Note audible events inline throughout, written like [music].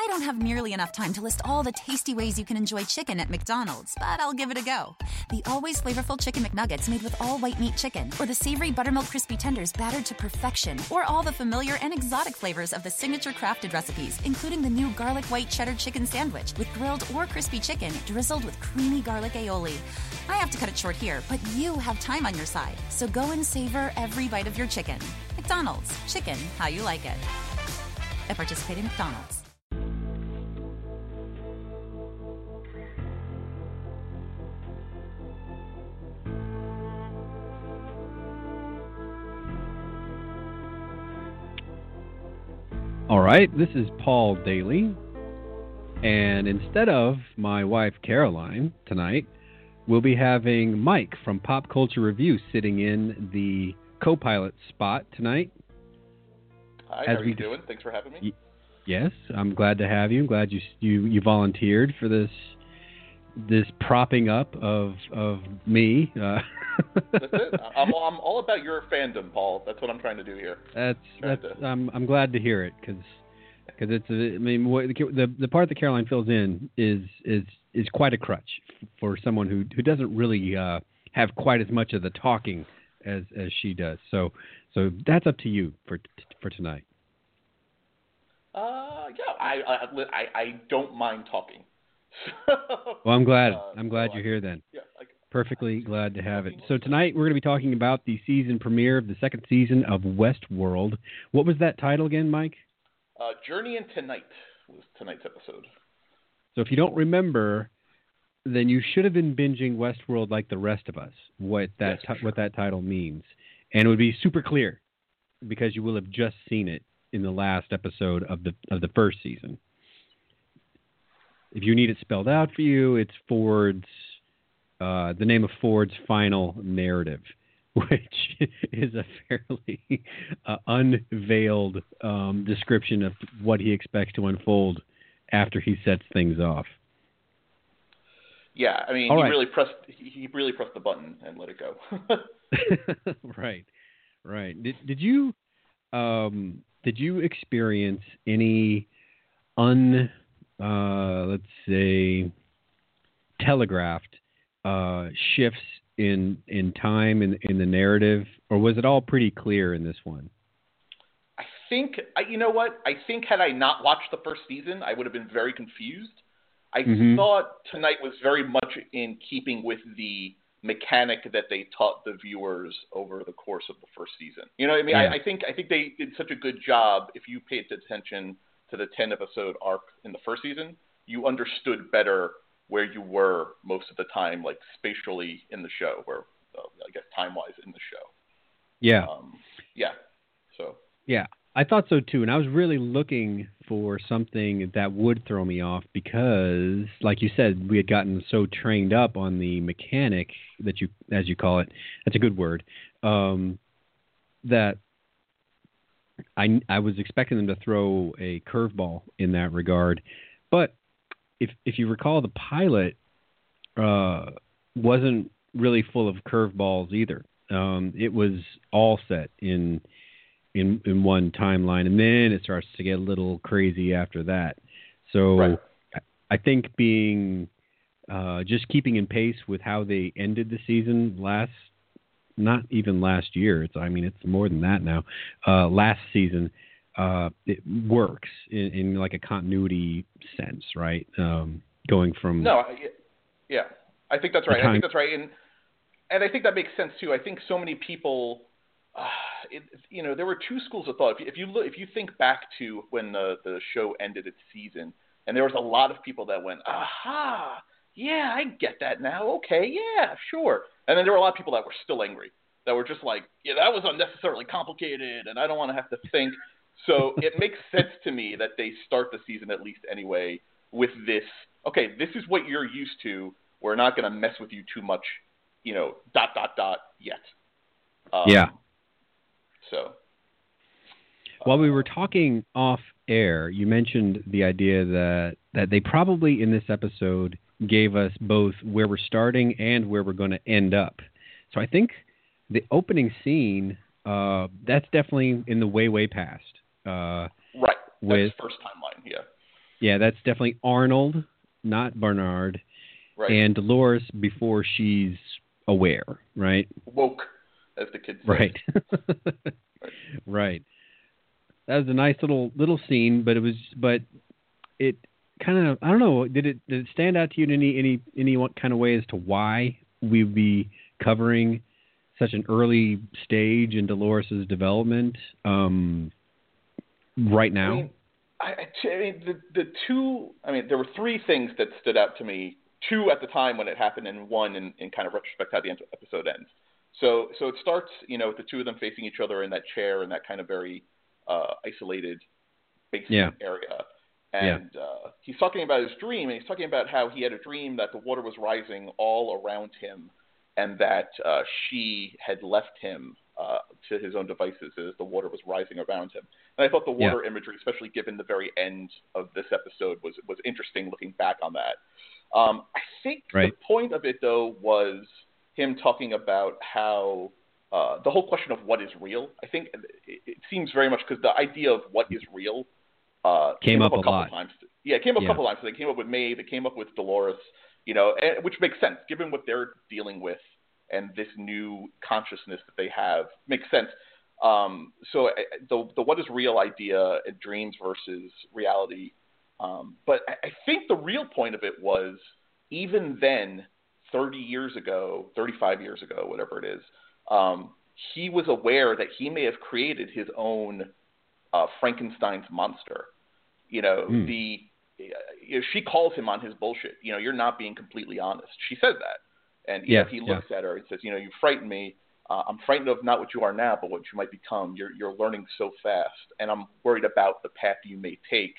I don't have nearly enough time to list all the tasty ways you can enjoy chicken at McDonald's, but I'll give it a go. The always flavorful Chicken McNuggets made with all white meat chicken, or the savory buttermilk crispy tenders battered to perfection, or all the familiar and exotic flavors of the signature crafted recipes, including the new garlic white cheddar chicken sandwich with grilled or crispy chicken drizzled with creamy garlic aioli. I have to cut it short here, but you have time on your side, so go and savor every bite of your chicken. McDonald's, chicken how you like it. At participating McDonald's. All right, this is Paul Daly. And instead of my wife Caroline tonight, we'll be having Mike from Pop Culture Review sitting in the co pilot spot tonight. Hi, how are you doing? Thanks for having me. Yes, I'm glad to have you. I'm glad you you you volunteered for this this propping up of of me. Uh, that's it. [laughs] I'm I'm all about your fandom, Paul. That's what I'm trying to do here. That's that's. To... I'm I'm glad to hear it because because it's a, I mean the the part that Caroline fills in is is is quite a crutch for someone who who doesn't really uh, have quite as much of the talking as as she does. So so that's up to you for for tonight. Uh, yeah, I I I don't mind talking. Well, I'm glad. Uh, I'm glad so you're I, here then. Yeah, I, Perfectly glad to have it. So tonight we're going to be talking about the season premiere of the second season of Westworld. What was that title again, Mike? Uh, Journey into Night was tonight's episode. So if you don't remember, then you should have been binging Westworld like the rest of us. What that yes, t- what that title means, and it would be super clear because you will have just seen it in the last episode of the of the first season. If you need it spelled out for you, it's Ford's uh, the name of Ford's final narrative, [laughs] which is a fairly uh, unveiled um, description of what he expects to unfold after he sets things off. Yeah, I mean, All he right. really pressed he really pressed the button and let it go. [laughs] [laughs] right, right. Did did you um, did you experience any un uh, let's say telegraphed uh, shifts in in time in in the narrative, or was it all pretty clear in this one? I think you know what I think. Had I not watched the first season, I would have been very confused. I mm-hmm. thought tonight was very much in keeping with the mechanic that they taught the viewers over the course of the first season. You know what I mean? Yeah. I, I think I think they did such a good job. If you paid attention to the ten episode arc in the first season, you understood better where you were most of the time, like spatially in the show, where uh, I guess time wise in the show. Yeah. Um, yeah. So. Yeah, I thought so too, and I was really looking for something that would throw me off because, like you said, we had gotten so trained up on the mechanic that you, as you call it, that's a good word. Um, that I I was expecting them to throw a curveball in that regard, but if if you recall, the pilot uh, wasn't really full of curveballs either. Um, it was all set in in in one timeline, and then it starts to get a little crazy after that. So right. I think being uh, just keeping in pace with how they ended the season last, not even last year. It's I mean it's more than that now. Uh, last season uh, it works in, in, like a continuity sense, right? Um, going from no, I, yeah, I think that's right. I think that's right, and and I think that makes sense too. I think so many people, uh, it, you know, there were two schools of thought. If you, if you look, if you think back to when the the show ended its season, and there was a lot of people that went, aha, yeah, I get that now. Okay, yeah, sure. And then there were a lot of people that were still angry, that were just like, yeah, that was unnecessarily complicated, and I don't want to have to think. So [laughs] it makes sense to me that they start the season at least anyway with this. Okay, this is what you're used to. We're not going to mess with you too much, you know. Dot dot dot yet. Um, yeah. So. While we were talking off air, you mentioned the idea that that they probably in this episode gave us both where we're starting and where we're going to end up. So I think the opening scene uh, that's definitely in the way way past. Uh, right. With first timeline, yeah. Yeah, that's definitely Arnold, not Bernard, right. and Dolores before she's aware, right? Woke, as the kids say. Right. right. [laughs] right. That was a nice little little scene, but it was but it kind of I don't know did it did it stand out to you in any any any kind of way as to why we'd be covering such an early stage in Dolores's development um, right now? I mean, I, I mean, the the two. I mean, there were three things that stood out to me. Two at the time when it happened, and one in, in kind of retrospect how the episode ends. So so it starts, you know, with the two of them facing each other in that chair in that kind of very uh, isolated basement yeah. area. And yeah. uh, he's talking about his dream, and he's talking about how he had a dream that the water was rising all around him, and that uh, she had left him uh, to his own devices as the water was rising around him. And I thought the water yeah. imagery, especially given the very end of this episode, was was interesting looking back on that. Um, I think right. the point of it though was him talking about how uh, the whole question of what is real. I think it, it seems very much because the idea of what is real uh, came, came up, up, a couple lot. times. Yeah, it came up yeah. a couple times. So they came up with Maeve, they came up with Dolores, you know, and, which makes sense given what they're dealing with and this new consciousness that they have makes sense. Um, so the the what is real idea and dreams versus reality. Um, but I, I think the real point of it was even then, 30 years ago, 35 years ago, whatever it is, um, he was aware that he may have created his own uh, Frankenstein's monster. You know, Mm. the you know, she calls him on his bullshit. You know, you're not being completely honest. She says that, and Yeah, know, he looks at her and says, you know, you frighten me. Uh, I'm frightened of not what you are now, but what you might become. You're you're learning so fast, and I'm worried about the path you may take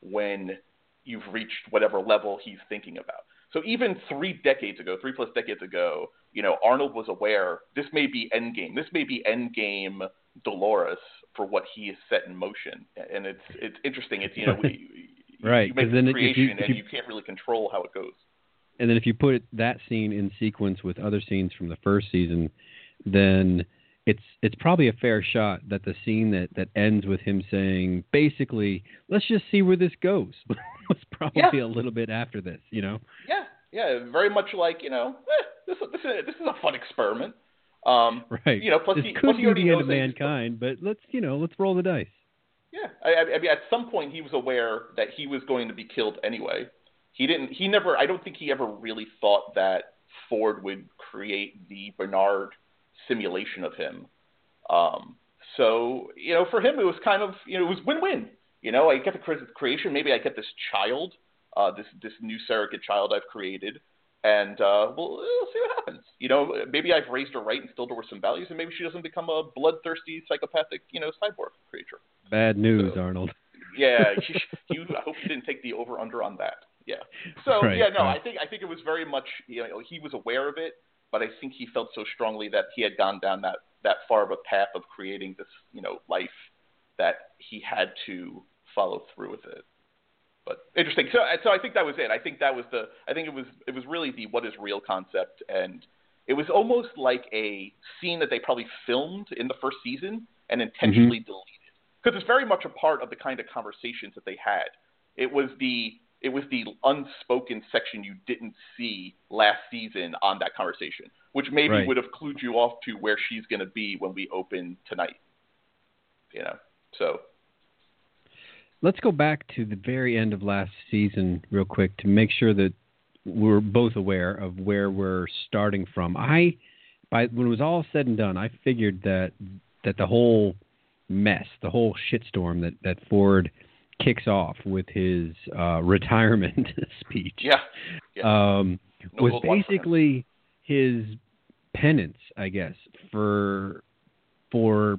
when you've reached whatever level he's thinking about. So even three decades ago, three plus decades ago, you know, Arnold was aware this may be Endgame. This may be Endgame Dolores for what he has set in motion, and it's it's interesting. It's you know, we, [laughs] right? You make then the if creation, you, if and you, you can't really control how it goes. and then if you put that scene in sequence with other scenes from the first season, then it's it's probably a fair shot that the scene that that ends with him saying basically, let's just see where this goes. [laughs] was probably Yeah. a little bit after this, you know. Yeah, yeah, very much like you know, eh, this this is this is a fun experiment. Um, Right. You know, plus this he, could plus he already the end of mankind, but let's you know, let's roll the dice. Yeah, I, I I mean, at some point he was aware that he was going to be killed anyway. He didn't. He never. I don't think he ever really thought that Ford would create the Bernard simulation of him. Um, so you know, for him, it was kind of you know, it was win-win. You know, I get the creation. Maybe I get this child, uh, this this new surrogate child I've created, and uh, we'll, we'll see what happens. You know, maybe I've raised her right, and instilled her with some values, and maybe she doesn't become a bloodthirsty, psychopathic, you know, cyborg creature. Bad news, So- Arnold. Yeah, [laughs] you, you. I hope you didn't take the over under on that. Yeah. So Right, yeah, no, right. I think I think it was very much you know he was aware of it, but I think he felt so strongly that he had gone down that that far of a path of creating this you know life that he had to follow through with it. But interesting. So so I think that was it. I think that was the. I think it was it was really the what is real concept, and it was almost like a scene that they probably filmed in the first season and intentionally Mm-hmm. deleted because it's very much a part of the kind of conversations that they had. It was the it was the unspoken section you didn't see last season on that conversation, which maybe Right. would have clued you off to where she's going to be when we open tonight. You know, so Let's go back to the very end of last season real quick to make sure that we're both aware of where we're starting from. I by when it was all said and done, I figured that that the whole mess, the whole shitstorm that that Ford kicks off with his uh, [laughs] retirement [laughs] speech yeah, yeah. um, No was World War for him. basically his penance, I guess, for for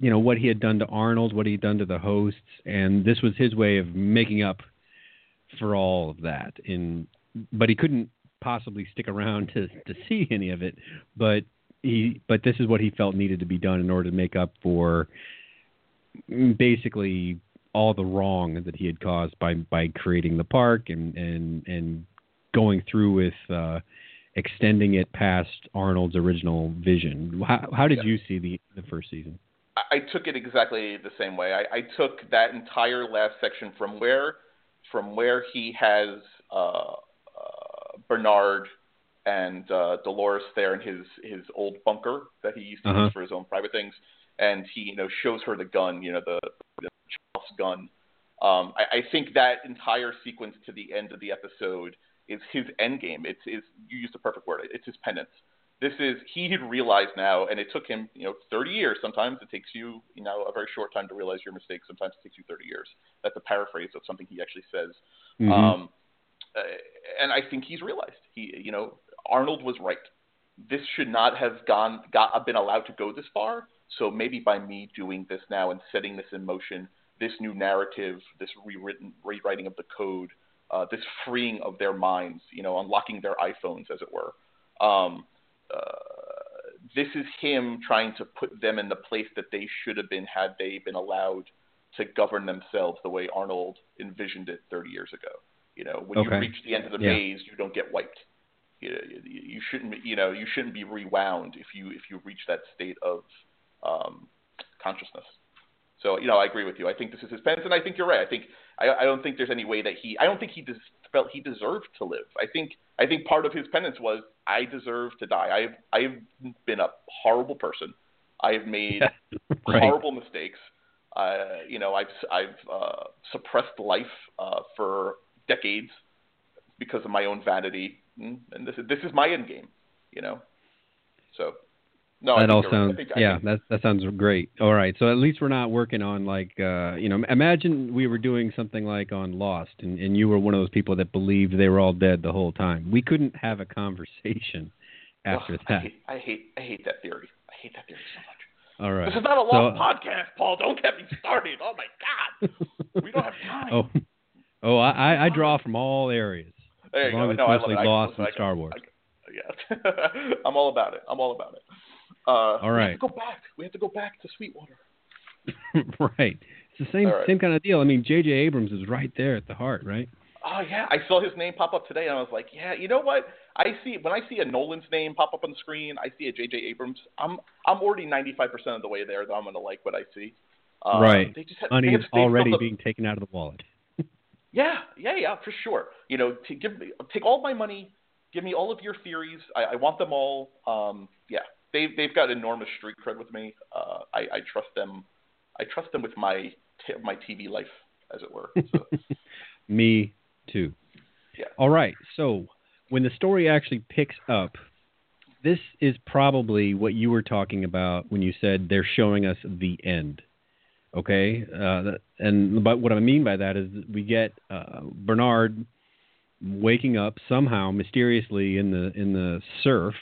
you know what he had done to Arnold, what he had done to the hosts, and this was his way of making up for all of that. In but he couldn't possibly stick around to to see any of it, but he but this is what he felt needed to be done in order to make up for basically all the wrong that he had caused by by creating the park and and and going through with uh, extending it past Arnold's original vision. How, how did Yeah. you see the the first season? I, I took it exactly the same way. I, I took that entire last section from where from where he has uh, uh, Bernard and uh, Dolores there in his his old bunker that he used to Uh-huh. use for his own private things, and he you know shows her the gun, you know the, the Charles gun. Um, I, I think that entire sequence to the end of the episode is his end game. It's is you used the perfect word. It's his penance. This is he had realized now, and it took him you know 30 years. Sometimes it takes you you know a very short time to realize your mistake. Sometimes it takes you 30 years. That's a paraphrase of something he actually says. Mhm. Um, uh, and I think he's realized he, you know, Arnold was right. This should not have gone, got, been allowed to go this far. So maybe by me doing this now and setting this in motion, this new narrative, this rewritten, rewriting of the code, uh, this freeing of their minds, you know, unlocking their iPhones, as it were. Um, this is him trying to put them in the place that they should have been had they been allowed to govern themselves the way Arnold envisioned it 30 years ago. You know, when Okay. you reach the end of the Yeah. maze, you don't get wiped. You, you, you shouldn't, be- you know, you shouldn't be rewound if you if you reach that state of um, consciousness. So, you know, I agree with you. I think this is his penance, and I think you're right. I think I, I don't think there's any way that he. I don't think he des- felt he deserved to live. I think I think part of his penance was I deserve to die. I've I've been a horrible person. I have made [laughs] right. horrible mistakes. Uh, you know, I've I've uh, suppressed life uh, for decades because of my own vanity, Mm, and this is this is my end game. You know, so no, that all you're right. I sounds think- yeah think- that that sounds great all right so at least we're not working on like uh you know imagine we were doing something like on lost and, and you were one of those people that believed they were all dead the whole time we couldn't have a conversation after Ugh, I that hate, I hate I hate that theory. I hate that theory so much. all right This is not a so, long podcast, Paul. Don't get me started. Oh my God, we don't have time. [laughs] oh oh I, I draw from all areas there as you long go. as no, I love it. mostly I- Lost and Star Wars. I- yeah, [laughs] I'm all about it. I'm all about it. Uh, All We have to go back. We have to go back to Sweetwater. [laughs] right it's the same right. same kind of deal I mean J.J. Abrams is right there at the heart right Oh yeah, I saw his name pop up today, and I was like, yeah, you know what? I see when I see a Nolan's name pop up on the screen, I see a J.J. Abrams. I'm I'm already 95 percent of the way there that I'm gonna like what I see. Uh, right They just have, money is already up- being taken out of the wallet [laughs] Yeah, yeah, yeah, for sure. You know, to give me take all my money, give me all of your theories. I, I want them all. Um, yeah, they've they've got enormous street cred with me. Uh, I, I trust them. I trust them with my t- my TV life, as it were. So, [laughs] Me too. Yeah. All right. So when the story actually picks up, this is probably what you were talking about when you said they're showing us the end. Okay. Uh, and but what I mean by that is we get uh, Bernard waking up somehow mysteriously in the in the surf,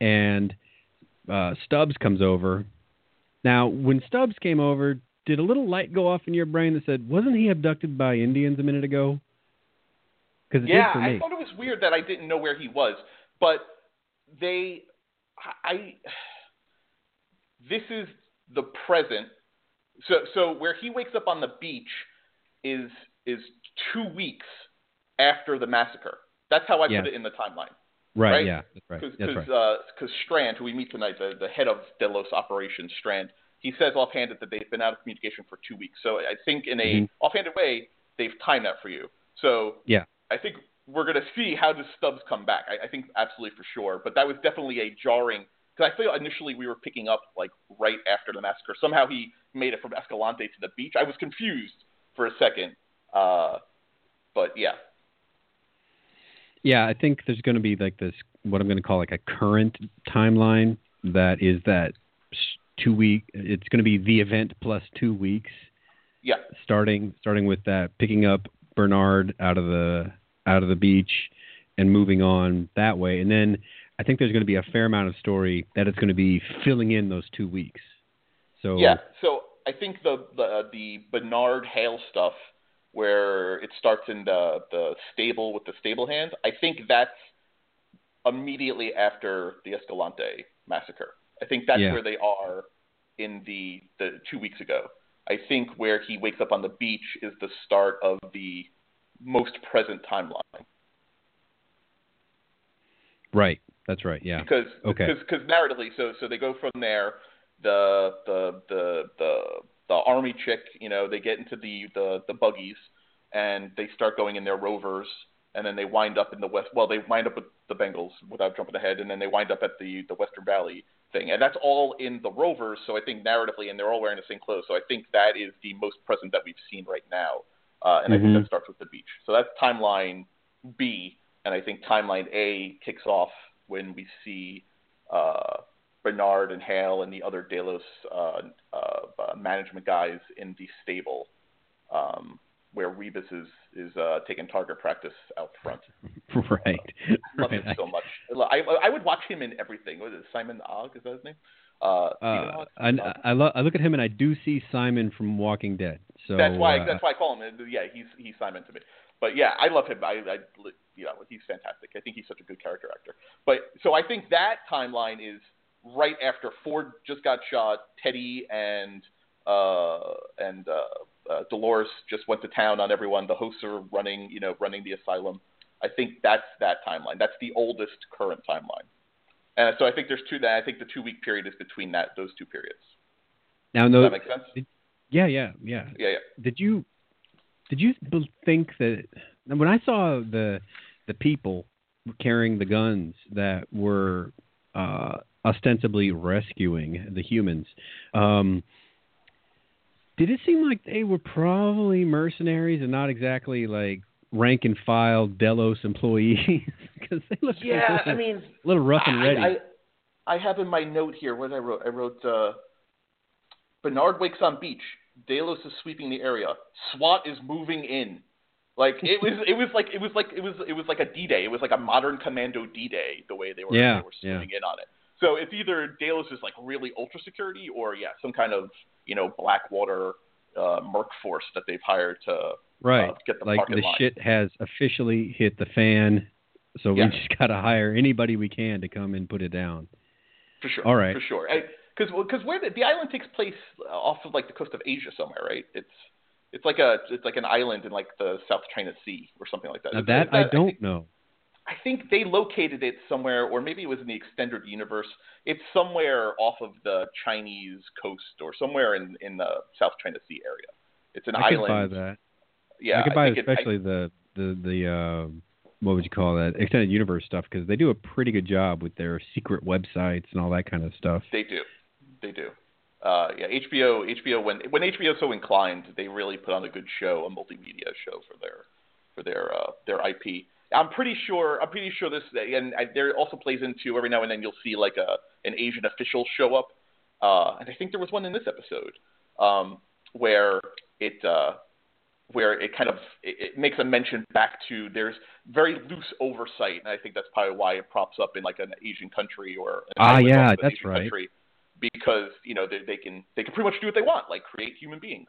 and uh, Stubbs comes over. Now, when Stubbs came over, did a little light go off in your brain that said, "Wasn't he abducted by Indians a minute ago?" Because yeah, did for me. I thought it was weird that I didn't know where he was, but they, I, this is the present. So, so where he wakes up on the beach is is two weeks after the massacre. That's how I Yeah. put it in the timeline. Right, right? Yeah. That's right. Because That's right. Strand, who we meet tonight, the, the head of Delos operations, Strand, he says offhanded that they've been out of communication for two weeks. So I think in a Mhm. offhanded way, they've timed that for you. So Yeah. I think we're going to see how does Stubbs come back. I, I think absolutely for sure. But that was definitely a jarring because I feel initially we were picking up like right after the massacre. Somehow he made it from Escalante to the beach. I was confused for a second. Uh, but yeah, Yeah, I think there's going to be like this, what I'm going to call like a current timeline that is that two week. It's going to be the event plus two weeks, yeah, starting starting with that picking up Bernard out of the out of the beach and moving on that way, and then I think there's going to be a fair amount of story that it's going to be filling in those two weeks. So Yeah. So I think the the the Bernard Hale stuff, where it starts in the the stable with the stable hand, I think that's immediately after the Escalante massacre. I think that's Yeah. where they are in the the two weeks ago. I think where he wakes up on the beach is the start of the most present timeline. right, that's right. Yeah. because Okay. because because narratively, so so they go from there. The the the the the army chick, you know, they get into the the the buggies. and they start going in their rovers, and then they wind up in the west. Well, they wind up with the Bengals without jumping ahead, and then they wind up at the the Western Valley thing, and that's all in the rovers. So I think narratively, and they're all wearing the same clothes. So I think that is the most present that we've seen right now, uh, and mm-hmm. I think that mm-hmm. starts with the beach. So that's timeline B, and I think timeline A kicks off when we see. Uh, Bernard and Hale and the other Delos uh, uh, management guys in the stable, um, where Rebus is is uh, taking target practice out front. [laughs] Right. I love right. him so much. I I would watch him in everything. Was it Simon Ogg? Is that his name? Uh, uh, I I, lo- I look at him and I do see Simon from Walking Dead. So that's why uh, that's why I call him. Yeah, he's he's Simon to me. But yeah, I love him. I, I you know he's fantastic. I think he's such a good character actor. But so I think that timeline is right after Ford just got shot. Teddy and uh, and uh, uh, Dolores just went to town on everyone. The hosts are running, you know, running the asylum. I think that's that timeline. That's the oldest current timeline. And so I think there's two. That I think the two week period is between that those two periods. Now, no, Does that make sense? Did, yeah, yeah, yeah, yeah, yeah. Did you did you think that when I saw the the people carrying the guns that were uh, ostensibly rescuing the humans. Um, did it seem like they were probably mercenaries and not exactly like rank and file Delos employees? [laughs] Because they look yeah, little, I mean, a little rough and ready. I, I, I have in my note here what I wrote. I wrote uh, Bernard wakes on beach. Delos is sweeping the area. SWAT is moving in. Like it was, it was like it was like it was it was like a D Day. It was like a modern Commando D Day. The way they were, yeah, they were swimming yeah. in on it. So it's either Delos is like really ultra security, or yeah, some kind of you know Blackwater uh, merc force that they've hired to right. Uh, get the like the line. shit has officially hit the fan. So yeah. we just got to hire anybody we can to come and put it down. For sure. All right. For sure. Because because where the, the island takes place off of like the coast of Asia somewhere, right? It's it's like a it's like an island in like the South China Sea or something like that. Now that, I don't I know. I think they located it somewhere, or maybe it was in the extended universe. It's somewhere off of the Chinese coast, or somewhere in in the South China Sea area. It's an I island. I could buy that. Yeah, I could buy it, especially I, the the the uh, what would you call that extended universe stuff because they do a pretty good job with their secret websites and all that kind of stuff. They do, they do. Uh, yeah, HBO HBO when when HBO is so inclined, they really put on a good show, a multimedia show for their for their uh, their IP. I'm pretty sure. I'm pretty sure this, and I, there also plays into every now and then you'll see like a an Asian official show up, uh, and I think there was one in this episode um, where it uh, where it kind of it, it makes a mention back to there's very loose oversight, and I think that's probably why it props up in like an Asian country or ah yeah, that's Asian right. Country because you know they, they can they can pretty much do what they want, like create human beings.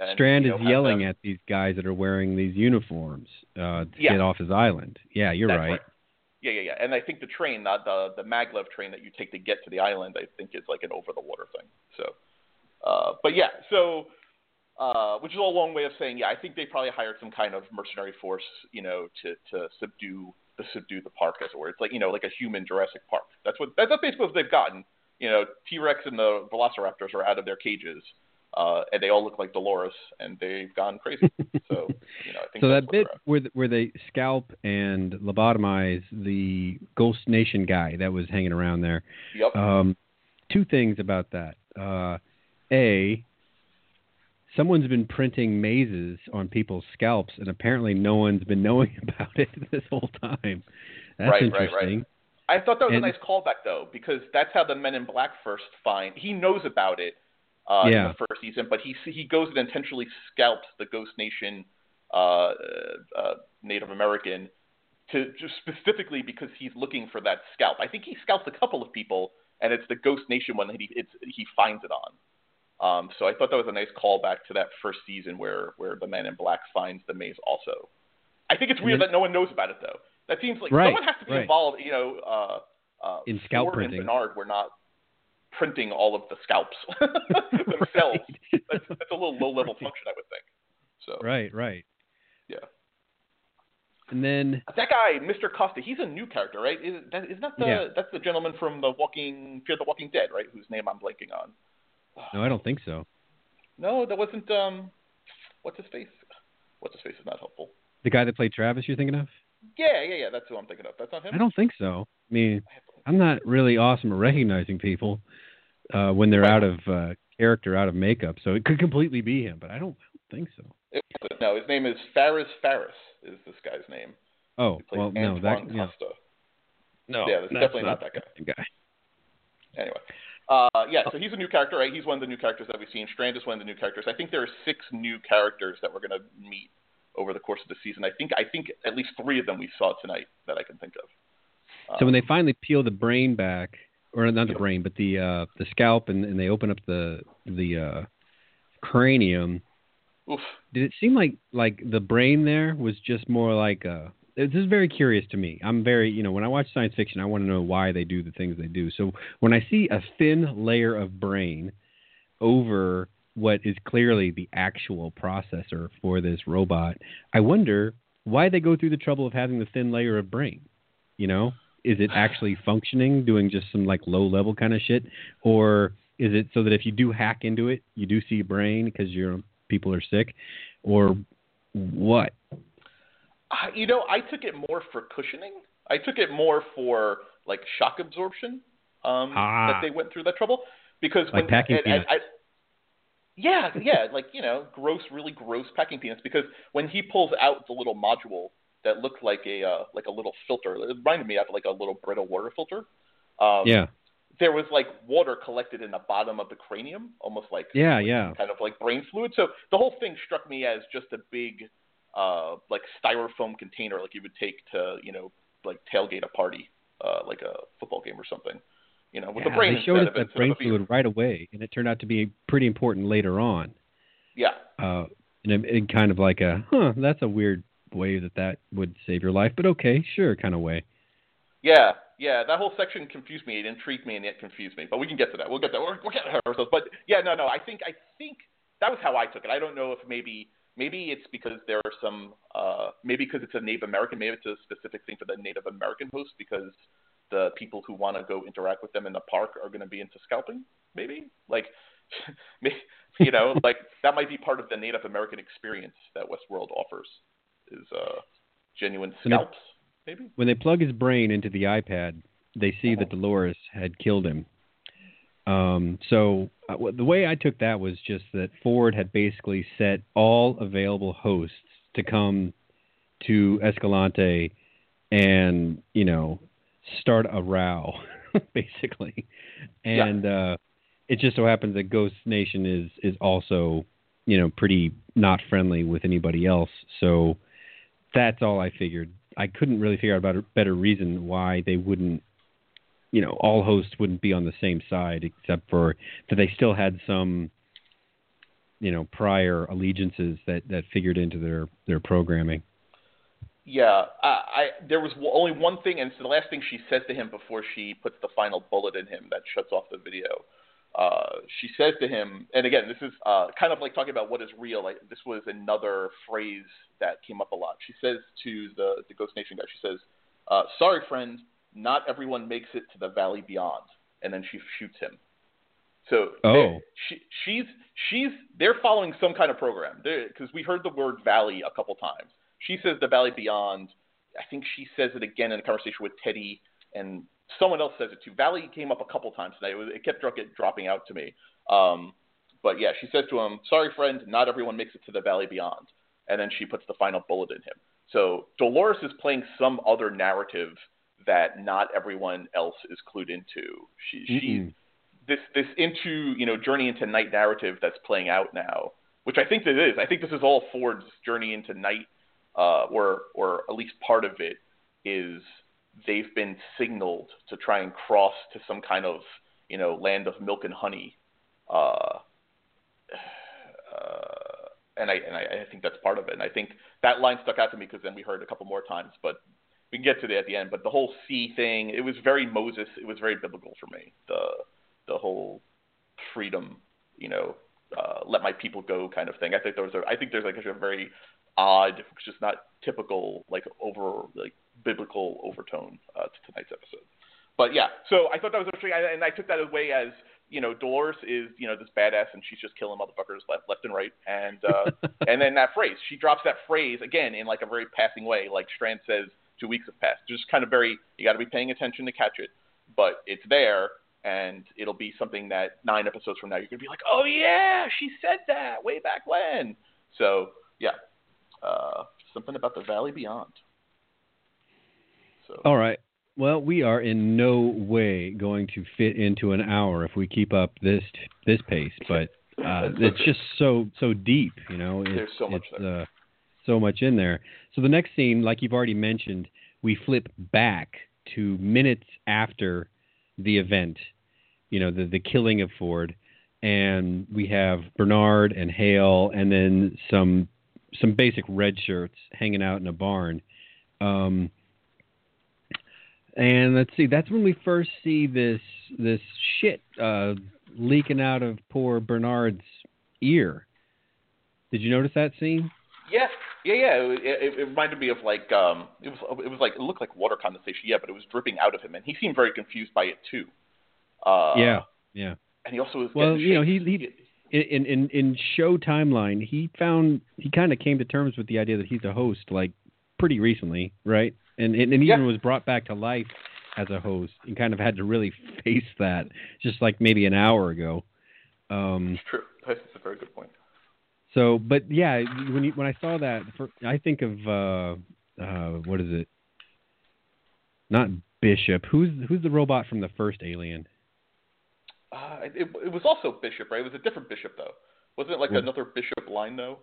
And, Strand you know, is yelling at these guys that are wearing these uniforms uh, to yeah. get off his island. Yeah, you're right. right. Yeah, yeah, yeah. And I think the train, not the the maglev train that you take to get to the island, I think is like an over the water thing. So, uh, but yeah, so uh, which is a long way of saying, yeah, I think they probably hired some kind of mercenary force, you know, to to subdue to subdue the park, as it were. It's like you know, like a human Jurassic Park. That's what that's basically what they've gotten. You know, T Rex and the Velociraptors are out of their cages uh, and they all look like Dolores, and they've gone crazy. [laughs] So, you know, I think so that bit where where they scalp and lobotomize the Ghost Nation guy that was hanging around there. Yep. Um, two things about that. Uh, a, someone's been printing mazes on people's scalps, and apparently no one's been [laughs] knowing about it this whole time. That's right, interesting. Right, right. I thought that was and, a nice callback, though, because that's how the Men in Black first find. He knows about it uh, yeah. in the first season, but he he goes and intentionally scalps the Ghost Nation uh, uh, Native American to just specifically because he's looking for that scalp. I think he scalps a couple of people, and it's the Ghost Nation one that he it's, he finds it on. Um, so I thought that was a nice callback to that first season where where the Man in Black finds the maze. Also, I think it's weird that no one knows about it though. That seems like right, someone has to be right. involved. You know, uh, uh, in scalp Ford printing. and Bernard were not printing all of the scalps [laughs] themselves. right. that's, that's, a little low level right. function, I would think. So right, right, yeah. And then that guy, Mr. Costa, he's a new character, right? Is that is that the yeah. that's the gentleman from the Walking Fear the Walking Dead, right? Whose name I'm blanking on. [sighs] No, I don't think so. No, that wasn't. Um, what's his face? what's his face is not helpful. The guy that played Travis, you're thinking of? Yeah, yeah, yeah. That's who I'm thinking of. That's not him. I don't think so. I mean, I'm not really awesome at recognizing people uh, when they're out of uh, character, out of makeup. So it could completely be him, but I don't think so. It, no, his name is Fares Fares. Is this guy's name? Oh, well, no, that yeah. No, yeah, that's definitely not, not, that guy. guy. Anyway, uh, yeah, so he's a new character, right? He's one of the new characters that we've seen. Strand is one of the new characters. I think there are six new characters that we're going to meet over the course of the season. I think I think at least three of them we saw tonight that I can think of. So when they finally peel the brain back, or not the brain, but the uh, the scalp, and, and they open up the the uh, cranium. Oof. Did it seem like like the brain there was just more like a? This is very curious to me. I'm very, you know, when I watch science fiction, I want to know why they do the things they do. So when I see a thin layer of brain over what is clearly the actual processor for this robot, I wonder why they go through the trouble of having the thin layer of brain. You know, is it actually [sighs] functioning, doing just some like low level kind of shit, or is it so that if you do hack into it, you do see brain because your people are sick, or what? Uh, you know, I took it more for cushioning. I took it more for like shock absorption um, ah, that they went through that trouble because like when packing and, and I, yeah, yeah, like you know, gross, really gross packing peanuts. Because when he pulls out the little module that looked like a uh, like a little filter, it reminded me of like a little Brita water filter. Um, yeah. There was like water collected in the bottom of the cranium, almost like yeah, yeah, kind of like brain fluid. So the whole thing struck me as just a big, uh, like styrofoam container, like you would take to you know like tailgate a party, uh, like a football game or something you know, with yeah, the brain they showed us that brain fluid right away, and it turned out to be pretty important later on. Yeah. Uh, and kind of like a, huh, that's a weird way that that would save your life, but okay, sure, kind of way. Yeah, yeah, that whole section confused me. It intrigued me and it confused me. But we can get to that. We'll get there. We'll, we'll get to ourselves. But yeah, no, no. I think I think that was how I took it. I don't know if maybe maybe it's because there are some uh, maybe because it's a Native American. Maybe it's a specific thing for the Native American host because the people who want to go interact with them in the park are going to be into scalping. Maybe like, [laughs] you know, [laughs] like that might be part of the Native American experience that Westworld offers is uh, genuine scalps. They, maybe when they plug his brain into the iPad, they see uh-huh. that Dolores had killed him. Um, so uh, the way I took that was just that Ford had basically set all available hosts to come to Escalante and you know start a row, [laughs] basically. And yeah. uh, it just so happens that Ghost Nation is is also, you know, pretty not friendly with anybody else. So that's all I figured. I couldn't really figure out about a better reason why they wouldn't, you know, all hosts wouldn't be on the same side, except for that they still had some, you know, prior allegiances that that figured into their their programming. Yeah, I, I there was only one thing, and it's the last thing she says to him before she puts the final bullet in him that shuts off the video. Uh, she says to him, and again, this is uh, kind of like talking about what is real. Like this was another phrase that came up a lot. She says to the the Ghost Nation guy, she says, uh, "Sorry, friend, not everyone makes it to the valley beyond," and then she shoots him. So oh. she, she's she's they're following some kind of program because we heard the word valley a couple times. She says the Valley Beyond. I think she says it again in a conversation with Teddy, and someone else says it too. Valley came up a couple times tonight. It, was, it kept dropping out to me. Um, but yeah, she says to him, "Sorry, friend, not everyone makes it to the Valley Beyond." And then she puts the final bullet in him. So Dolores is playing some other narrative that not everyone else is clued into. She, she's this this into you know journey into night narrative that's playing out now, which I think it is. I think this is all Ford's journey into night uh, or or at least part of it is they've been signaled to try and cross to some kind of you know land of milk and honey, uh, uh, and I and I, I think that's part of it. And I think that line stuck out to me because then we heard a couple more times, but we can get to it at the end. But the whole sea thing, it was very Moses. It was very biblical for me. The the whole freedom, you know, uh, let my people go kind of thing. I think there was a, I think there's like a very odd, is not typical like over like biblical overtone uh, to tonight's episode. But yeah, so I thought that was interesting, and I took that away as you know, Dolores is, you know, this badass and she's just killing motherfuckers left, left and right. And, uh, [laughs] and then that phrase, she drops that phrase again in like a very passing way, like Strand says, two weeks have passed. Just kind of very, you got to be paying attention to catch it, but it's there and it'll be something that nine episodes from now you're going to be like, oh yeah, she said that way back when. So yeah, uh, something about the Valley Beyond. So. All right. Well, we are in no way going to fit into an hour if we keep up this this pace, but uh, [laughs] it's just so so deep, you know. It's, There's so much uh, so much in there. So the next scene, like you've already mentioned, we flip back to minutes after the event, you know, the the killing of Ford, and we have Bernard and Hale, and then some some basic red shirts hanging out in a barn. Um, and let's see, that's when we first see this this shit uh, leaking out of poor Bernard's ear. Did you notice that scene? Yeah, yeah, yeah. It, it, it reminded me of like um, it was it was like it looked like water condensation. Yeah, but it was dripping out of him, and he seemed very confused by it too. Uh, yeah, yeah. And he also was well, you know, he he. In, in in show timeline, he found he kind of came to terms with the idea that he's a host like pretty recently, right? and and, and even yeah. was brought back to life as a host and kind of had to really face that just like maybe an hour ago. Um, it's true. That's a very good point. So, but yeah, when you, when I saw that, for, I think of uh, uh, what is it? Not Bishop. Who's who's the robot from the first Alien? Uh, it, it was also Bishop, right? It was a different Bishop though. Wasn't it like another Bishop line though?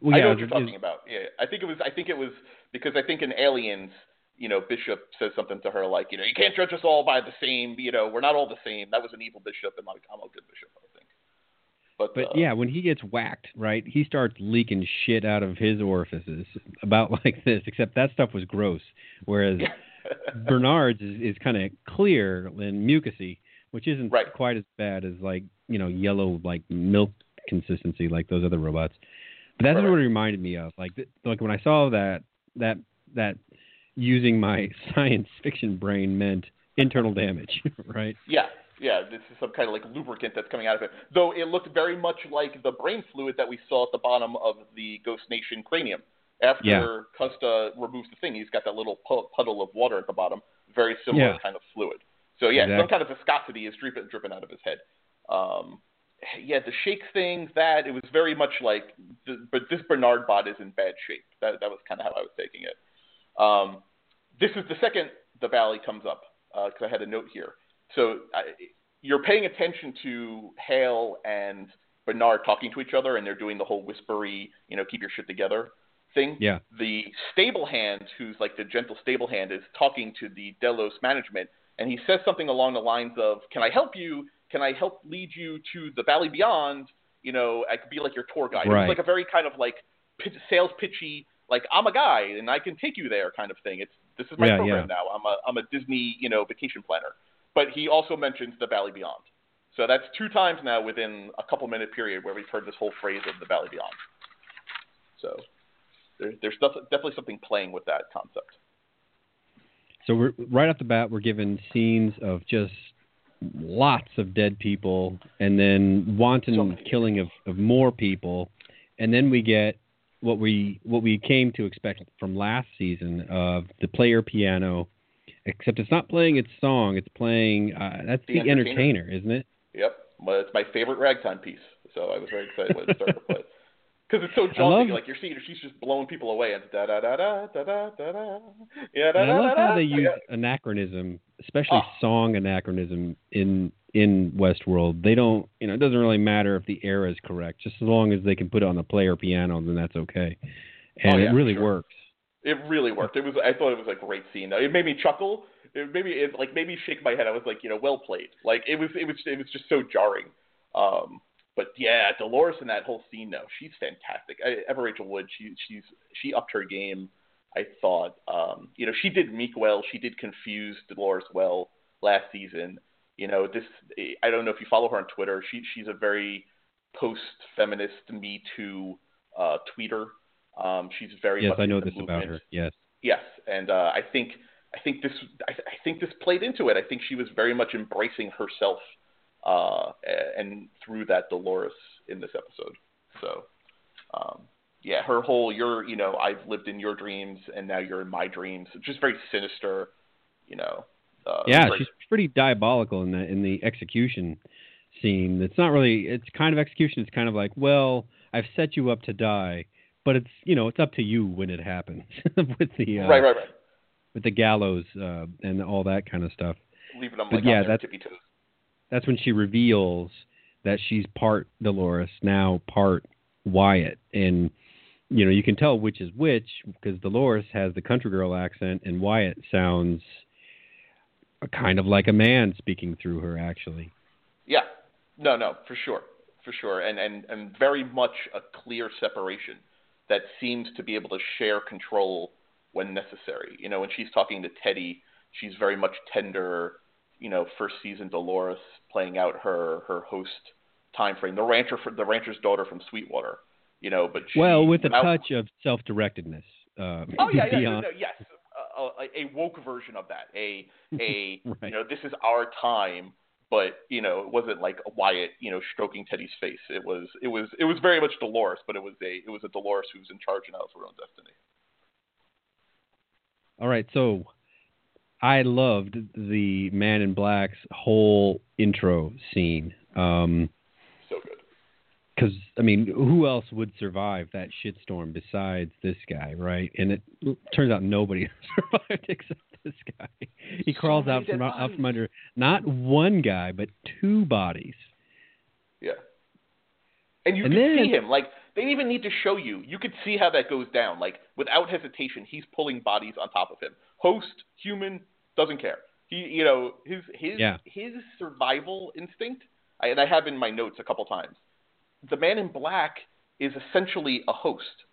Well, yeah, I know what you're talking about. Yeah, I think it was. I think it was because I think in Aliens, you know, Bishop says something to her like, you know, you can't judge us all by the same. You know, we're not all the same. That was an evil Bishop, and like I'm a good Bishop, I think. But, but uh, yeah, when he gets whacked, right, he starts leaking shit out of his orifices about [laughs] like this. Except that stuff was gross, whereas [laughs] Bernard's is, is kind of clear and mucusy, which isn't right. quite as bad as like you know yellow like milk consistency like those other robots. But that's right. what it reminded me of. Like, like when I saw that, that that using my [laughs] science fiction brain meant internal damage, [laughs] right? Yeah, yeah. This is some kind of like lubricant that's coming out of it. Though it looked very much like the brain fluid that we saw at the bottom of the Ghost Nation cranium. After yeah. Costa removes the thing, he's got that little puddle of water at the bottom. Very similar yeah. kind of fluid. So yeah, exactly. some kind of viscosity is dripping, dripping out of his head. Um, yeah, the shake thing, that it was very much like, the, but this Bernard bot is in bad shape. That that was kind of how I was taking it. Um, this is the second the valley comes up because uh, I had a note here. So I, you're paying attention to Hale and Bernard talking to each other, and they're doing the whole whispery, you know, keep your shit together thing. Yeah. The stable hand, who's like the gentle stable hand, is talking to the Delos management, and he says something along the lines of, "Can I help you? Can I help lead you to the Valley Beyond? You know, I could be like your tour guide. Right. It was like a very kind of like pitch, sales pitchy, like I'm a guide and I can take you there kind of thing. It's this is my yeah, program yeah. now. I'm a I'm a Disney you know vacation planner. But he also mentions the Valley Beyond. So that's two times now within a couple minute period where we've heard this whole phrase of the Valley Beyond. So there, there's definitely something playing with that concept. So we're right off the bat, we're given scenes of just lots of dead people and then wanton So- killing of, of more people and then we get what we what we came to expect from last season of the player piano except it's not playing its song it's playing uh, that's The the, entertainer. entertainer isn't it Yep, well, it's my favorite ragtime piece. So I was very excited when it started to play. [laughs] Because it's so I jaunty, love- like you're seeing her, she's just blowing people away, and da da da da da da da da. Yeah, da and I love da how da. they use anachronism especially Ah. song anachronism in in Westworld they don't you know it doesn't really matter if the era is correct just as long as they can put it on the player piano then that's okay and Oh, yeah, it really sure. works It really worked. It was. I thought it was a great scene. It made me chuckle. It made me it, like made me shake my head. I was like, you know, well played. Like it was. It was. It was just so jarring. Um, but yeah, Dolores in that whole scene though, she's fantastic. I, Evan Rachel Wood, she she's she upped her game. I thought, um, you know, she did Meek well. She did confuse Dolores well last season. You know, this I don't know if you follow her on Twitter. She she's a very post-feminist Me Too uh, tweeter. Um, she's very yes much I know this about her yes Yes, and uh, I think I think this I, I think this played into it. I think she was very much embracing herself uh, and through that Dolores in this episode. So, um, yeah, her whole you're you know I've lived in your dreams and now you're in my dreams. Just very sinister, you know. Uh, yeah, she's pretty diabolical in the in the execution scene. It's not really it's kind of execution. It's kind of like well I've set you up to die, but it's you know it's up to you when it happens [laughs] with the uh, right right right with the gallows uh, and all that kind of stuff. Leaving them but like yeah, that's, tippy toes. That's when she reveals that she's part Dolores now, part Wyatt, and you know you can tell which is which because Dolores has the country girl accent and Wyatt sounds kind of like a man speaking through her actually. Yeah, no, no, for sure, for sure, and and and very much a clear separation that seems to be able to share control when necessary. You know, when she's talking to Teddy, she's very much tender. You know, first season Dolores playing out her her host time frame, the rancher for the rancher's daughter from Sweetwater. You know, but she, well, with a touch of self-directedness. Uh, oh yeah, yeah, no, no, yes, a, a, woke version of that. A a [laughs] right. you know, this is our time but you know it wasn't like Wyatt you know stroking Teddy's face. It was it was it was very much Dolores, but it was a it was a Dolores who's in charge now of her own destiny. All right, so I loved the Man in Black's whole intro scene. Um, so good. Because I mean, who else would survive that shitstorm besides this guy, right? And it turns out nobody [laughs] survived except this guy. He crawls so out from out from under not one guy, but two bodies. Yeah. And you and can then, see him like they didn't even need to show you. You could see how that goes down. Like without hesitation, he's pulling bodies on top of him. Host, human, doesn't care. He, you know, his his yeah. his survival instinct. I, and I have in my notes a couple times. The man in black is essentially a host.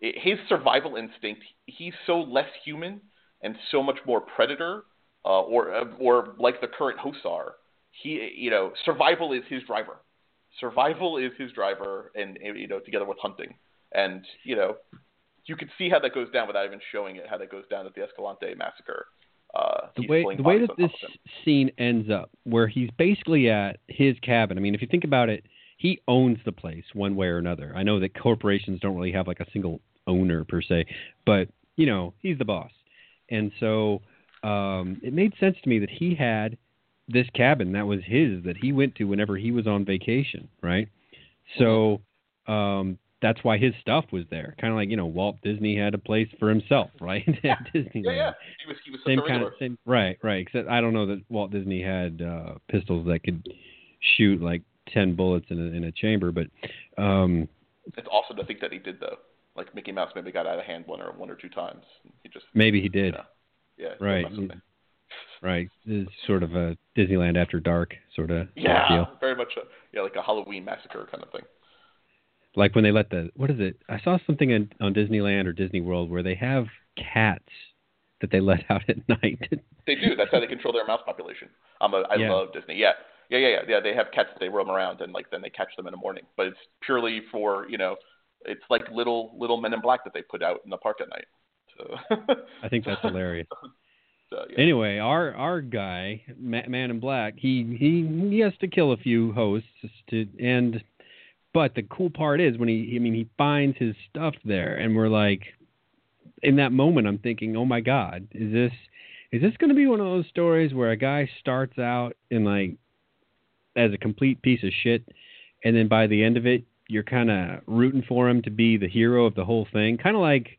His survival instinct. He's so less human and so much more predator, uh, or or like the current hosts are. He, you know, survival is his driver. Survival is his driver, and you know, together with hunting, and you know, you could see how that goes down without even showing it. How that goes down at the Escalante massacre. Uh, the way the way that this scene ends up, where he's basically at his cabin. I mean, if you think about it, he owns the place one way or another. I know that corporations don't really have like a single owner per se, but you know, he's the boss. And so um, it made sense to me that he had this cabin that was his that he went to whenever he was on vacation, right? So um, that's why his stuff was there. Kind of like you know Walt Disney had a place for himself, [laughs] right? Yeah. Disneyland. Yeah, yeah. He was he was same kind of same. Right, right. Except I don't know that Walt Disney had uh, pistols that could shoot like ten bullets in a, in a chamber, but um, it's awesome to think that he did though like Mickey Mouse maybe got out of hand one or one or two times. He just maybe he did. You know, yeah. Right. Right. It's sort of a Disneyland after dark sort of yeah, deal. very much a yeah like a Halloween massacre kind of thing. Like when they let the what is it? I saw something in, on Disneyland or Disney World where they have cats that they let [laughs] out at night. they do. That's how they control their mouse population. I'm a, I Yeah. love Disney. Yeah. Yeah, yeah, yeah, yeah. They have cats that they roam around and like then they catch them in the morning. But it's purely for you know it's like little little men in black that they put out in the park at night. So I think that's hilarious. [laughs] so, yeah. Anyway, our our guy, Ma- Man in Black, he he he has to kill a few hosts to and but the cool part is when he I mean he finds his stuff there and we're like in that moment I'm thinking, "Oh my god, is this is this going to be one of those stories where a guy starts out in like as a complete piece of shit and then by the end of it you're kind of rooting for him to be the hero of the whole thing, kind of like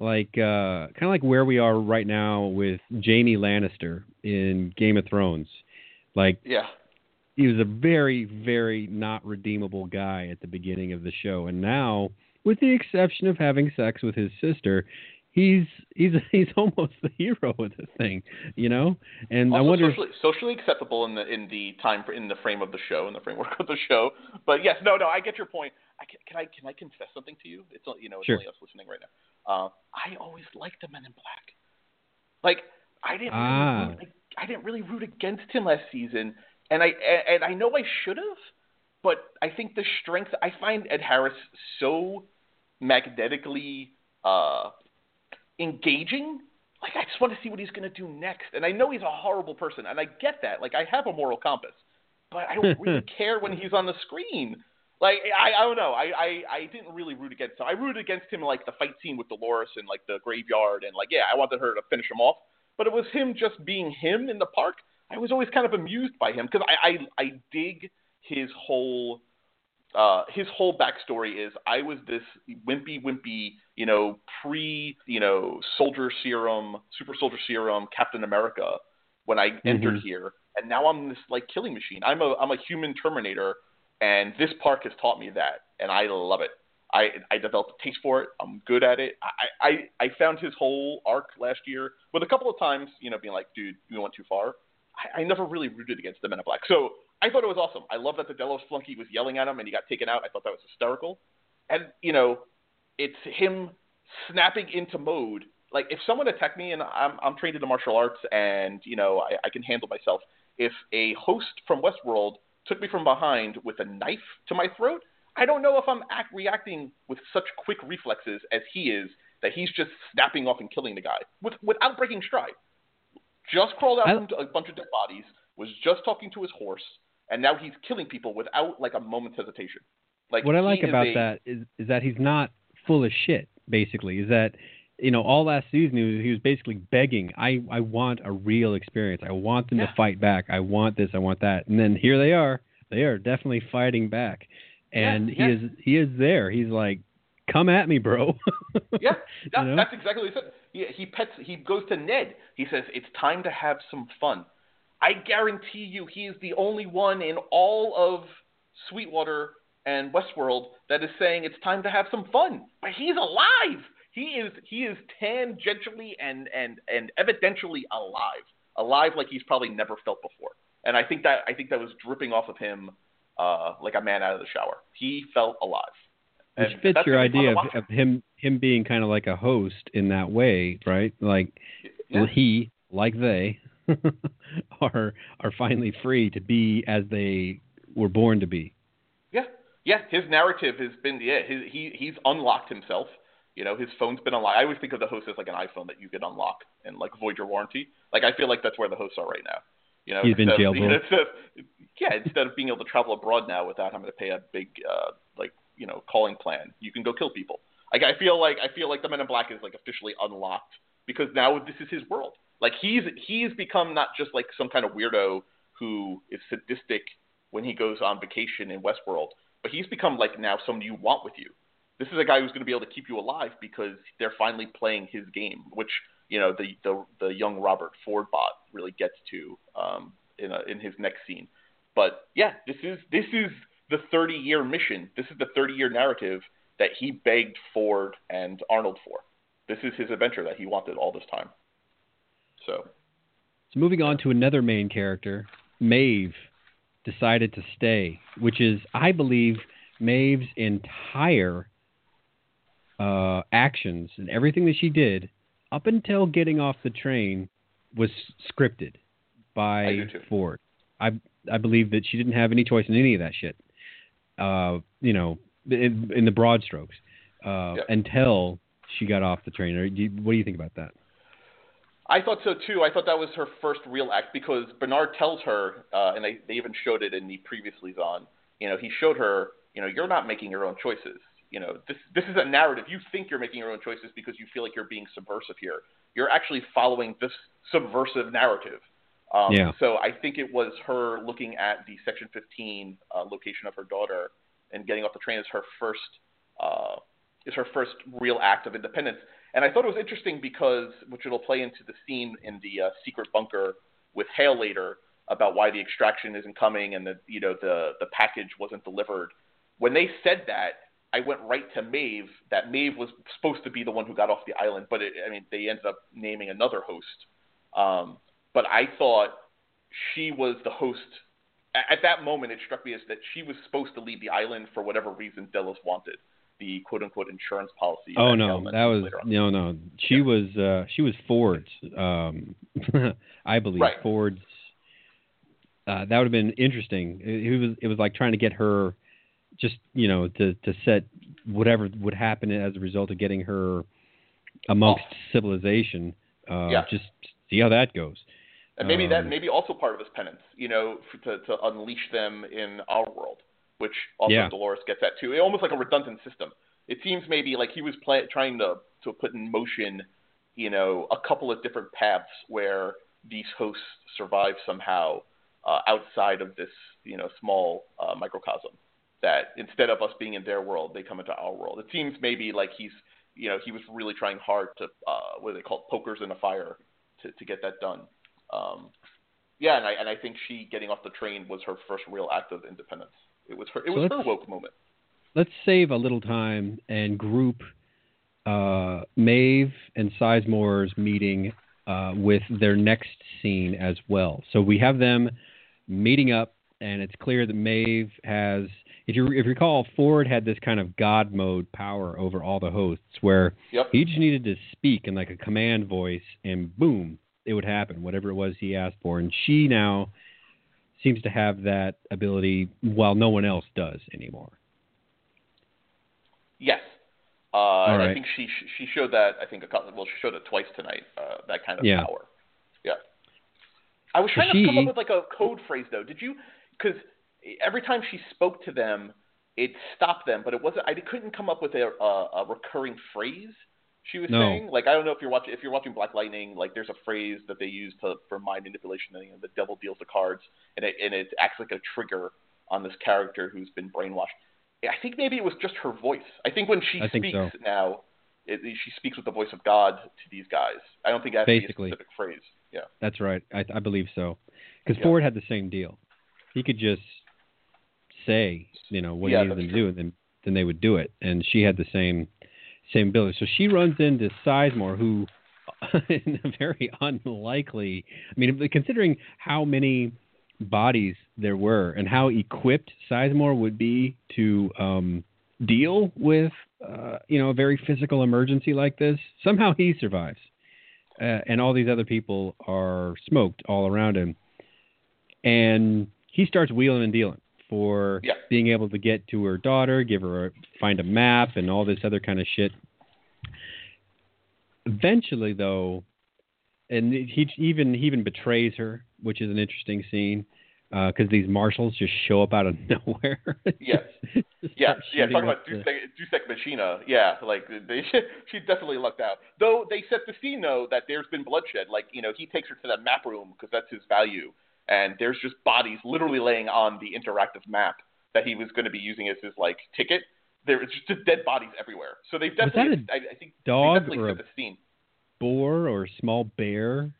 like uh kind of like where we are right now with Jaime Lannister in Game of Thrones. Like yeah. He was a very very not redeemable guy at the beginning of the show and now with the exception of having sex with his sister, he's he's [laughs] he's almost the hero of the thing, you know? And also I wonder socially, socially acceptable in the in the time in the frame of the show in the framework of the show. But yes, no, no, I get your point. I can, can I can I confess something to you? It's you know it's Sure. only us listening right now. Uh, I always liked the Men in Black. Like I didn't really Ah. root, I didn't really root against him last season, and I and I know I should have, but I think the strength I find Ed Harris so magnetically uh, engaging. Like I just want to see what he's going to do next. And I know he's a horrible person, and I get that. Like I have a moral compass, but I don't really [laughs] care when he's on the screen. Like I, I don't know. I, I, I didn't really root against him. I rooted against him in, like the fight scene with Dolores and like the graveyard and like yeah, I wanted her to finish him off. But it was him just being him in the park. I was always kind of amused by him because I, I I dig his whole uh, his whole backstory is I was this wimpy, wimpy, you know, pre, you know, soldier serum, super soldier serum, Captain America when I mm-hmm. entered here, and now I'm this like killing machine. I'm a I'm a human Terminator, and this park has taught me that, and I love it. I I developed a taste for it. I'm good at it. I I, I found his whole arc last year with a couple of times, you know, being like, dude, you went too far. I, I never really rooted against the Men in Black. So I thought it was awesome. I love that the Delos flunky was yelling at him and he got taken out. I thought that was hysterical. And you know, it's him snapping into mode. Like if someone attacked me and I'm I'm trained in the martial arts and you know I, I can handle myself. If a host from Westworld took me from behind with a knife to my throat, I don't know if I'm act, reacting with such quick reflexes as he is that he's just snapping off and killing the guy with, without breaking stride. Just crawled out I, from a bunch of dead bodies, was just talking to his horse, and now he's killing people without like a moment's hesitation. Like what I like about a, that is is that he's not full of shit. Basically, is that you know all last season he was, he was basically begging. I I want a real experience. I want them yeah. to fight back. I want this. I want that. And then here they are. They are definitely fighting back, and yeah, yeah. he is he is there. He's like, come at me, bro. [laughs] yeah, that, you know? that's exactly what he said. He, he pets. He goes to Ned. He says it's time to have some fun. I guarantee you he is the only one in all of Sweetwater and Westworld that is saying it's time to have some fun. But he's alive. He is he is tangentially and and and evidentially alive. Alive like he's probably never felt before. And I think that I think that was dripping off of him uh, like a man out of the shower. He felt alive. Which and fits your idea of, of, him him being kind of like a host in that way, right? Like yeah. he, like they, [laughs] are are finally free to be as they were born to be. Yeah, yeah. His narrative has been yeah. His, he he's unlocked himself. You know, his phone's been unlocked. I always think of the host as like an iPhone that you could unlock and like void your warranty. Like I feel like that's where the hosts are right now. You know, he's been jailbroken. [laughs] yeah, instead of being able to travel abroad now without having to pay a big uh, like you know calling plan, you can go kill people. Like I feel like I feel like the Men in Black is like officially unlocked because now this is his world. Like he's he's become not just like some kind of weirdo who is sadistic when he goes on vacation in Westworld, but he's become like now someone you want with you. This is a guy who's going to be able to keep you alive because they're finally playing his game, which you know the the, the young Robert Ford bot really gets to um, in a, in his next scene. But yeah, this is this is the 30 year mission. This is the 30 year narrative that he begged Ford and Arnold for. This is his adventure that he wanted all this time. So, so moving on to another main character, Maeve decided to stay, which is, I believe, Maeve's entire uh, actions and everything that she did up until getting off the train was scripted by Ford. I I believe that she didn't have any choice in any of that shit. Uh, you know, in, in the broad strokes, uh, yep. until she got off the train. What do you think about that? I thought so too. I thought that was her first real act because Bernard tells her, uh, and they, they even showed it in the previously on. You know, he showed her, you know, you're not making your own choices. You know, this this is a narrative. You think you're making your own choices because you feel like you're being subversive here. You're actually following this subversive narrative. Um, yeah. So I think it was her looking at the Section 15 uh, location of her daughter and getting off the train as her first uh, is her first real act of independence. And I thought it was interesting because, which it'll play into the scene in the uh, secret bunker with Hale later about why the extraction isn't coming and the you know the the package wasn't delivered. When they said that, I went right to Maeve. That Maeve was supposed to be the one who got off the island, but it, I mean they ended up naming another host. Um, but I thought she was the host. At that moment, it struck me as that she was supposed to leave the island for whatever reason Delos wanted the quote unquote insurance policy. Oh no, that was no no. She yeah. was uh, she was Ford's. Um, [laughs] I believe right. Ford's. Uh, that would have been interesting. It, it, was it was like trying to get her, just you know, to to set whatever would happen as a result of getting her amongst oh. civilization. Uh, yeah. Just see how that goes. And maybe um, that maybe also part of his penance, you know, to to unleash them in our world, which also Yeah. Dolores gets at too. It, Almost like a redundant system. It seems maybe like he was play, trying to to put in motion, you know, a couple of different paths where these hosts survive somehow uh, outside of this, you know, small uh, microcosm. That instead of us being in their world, they come into our world. It seems maybe like he's, you know, he was really trying hard to, uh, what do they call it, pokers in a fire, to to get that done. Um, yeah, and I and I think she getting off the train was her first real act of independence. It was her it So was her woke moment. let's save a little time and group uh, Maeve and Sizemore's meeting uh, with their next scene as well. So we have them meeting up, and it's clear that Maeve has. If you if you recall, Ford had this kind of God mode power over all the hosts, where Yep. he just needed to speak in like a command voice, and boom, it would happen, whatever it was he asked for. And she now seems to have that ability, while no one else does anymore. Yes. Uh, and I think she she showed that I think a couple well she showed it twice tonight uh, that kind of Yeah. power. Yeah. I was trying to come up with like a code phrase though. Did you? Because every time she spoke to them, it stopped them, but it wasn't. I couldn't come up with a a, a recurring phrase. She was No. saying like I don't know if you're watching if you're watching Black Lightning like there's a phrase that they use to for mind manipulation and you know, the devil deals the cards and it and it acts like a trigger on this character who's been brainwashed. I think maybe it was just her voice. I think when she I speaks so. now, it, she speaks with the voice of God to these guys. I don't think it has a Basically. specific phrase. Yeah. That's right. I, I believe so. Because Yeah. Ford had the same deal. He could just say, you know, what Yeah, he needed them to do, and then then they would do it. And she had the same same ability. So she runs into Sizemore, who, [laughs] in a very unlikely. I mean, considering how many bodies there were and how equipped Sizemore would be to um, deal with, uh, you know, a very physical emergency like this, somehow he survives uh, and all these other people are smoked all around him. And he starts wheeling and dealing for Yeah. being able to get to her daughter, give her a, find a map, and all this other kind of shit. Eventually, though, and he even he even betrays her, which is an interesting scene uh, because these marshals just show up out of [laughs] nowhere. Yes. [laughs] Yeah, yeah. Talking about the- Deus ex, Dusek Machina. Yeah, like they, [laughs] she definitely lucked out. Though they set the scene though that there's been bloodshed. Like you know, he takes her to that map room because that's his value, and there's just bodies literally laying on the interactive map that he was going to be using as his like ticket. There's just dead bodies everywhere. So they've Was definitely, a I, I think, dog or a- the scene. boar or small bear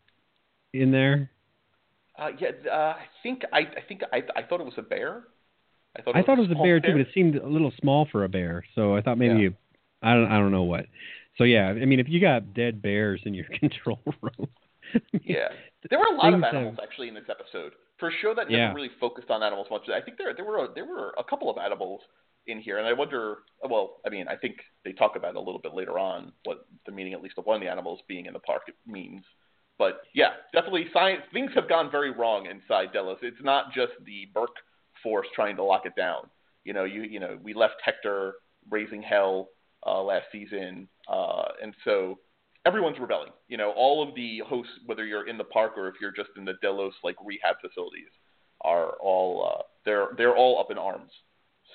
in there. Uh, yeah, uh, I think I, I think I, I thought it was a bear. I thought I thought it was a small bear too, but it seemed a little small for a bear. So I thought maybe Yeah. you, I don't I don't know what. So yeah, I mean if you got dead bears in your [laughs] control room, Yeah, there were a lot of animals actually in this episode. For a show that never Yeah. really focused on animals much, I think there there were a, there were a couple of animals in here, and I wonder. Well, I mean, I think they talk about it a little bit later on what the meaning, at least of one of the animals being in the park, means. But yeah, definitely science. Things have gone very wrong inside Delos. It's not just the Burke force trying to lock it down. You know, you you know, we left Hector raising hell uh, last season, uh, and so everyone's rebelling. You know, all of the hosts, whether you're in the park or if you're just in the Delos like rehab facilities, are all uh, they're they're all up in arms.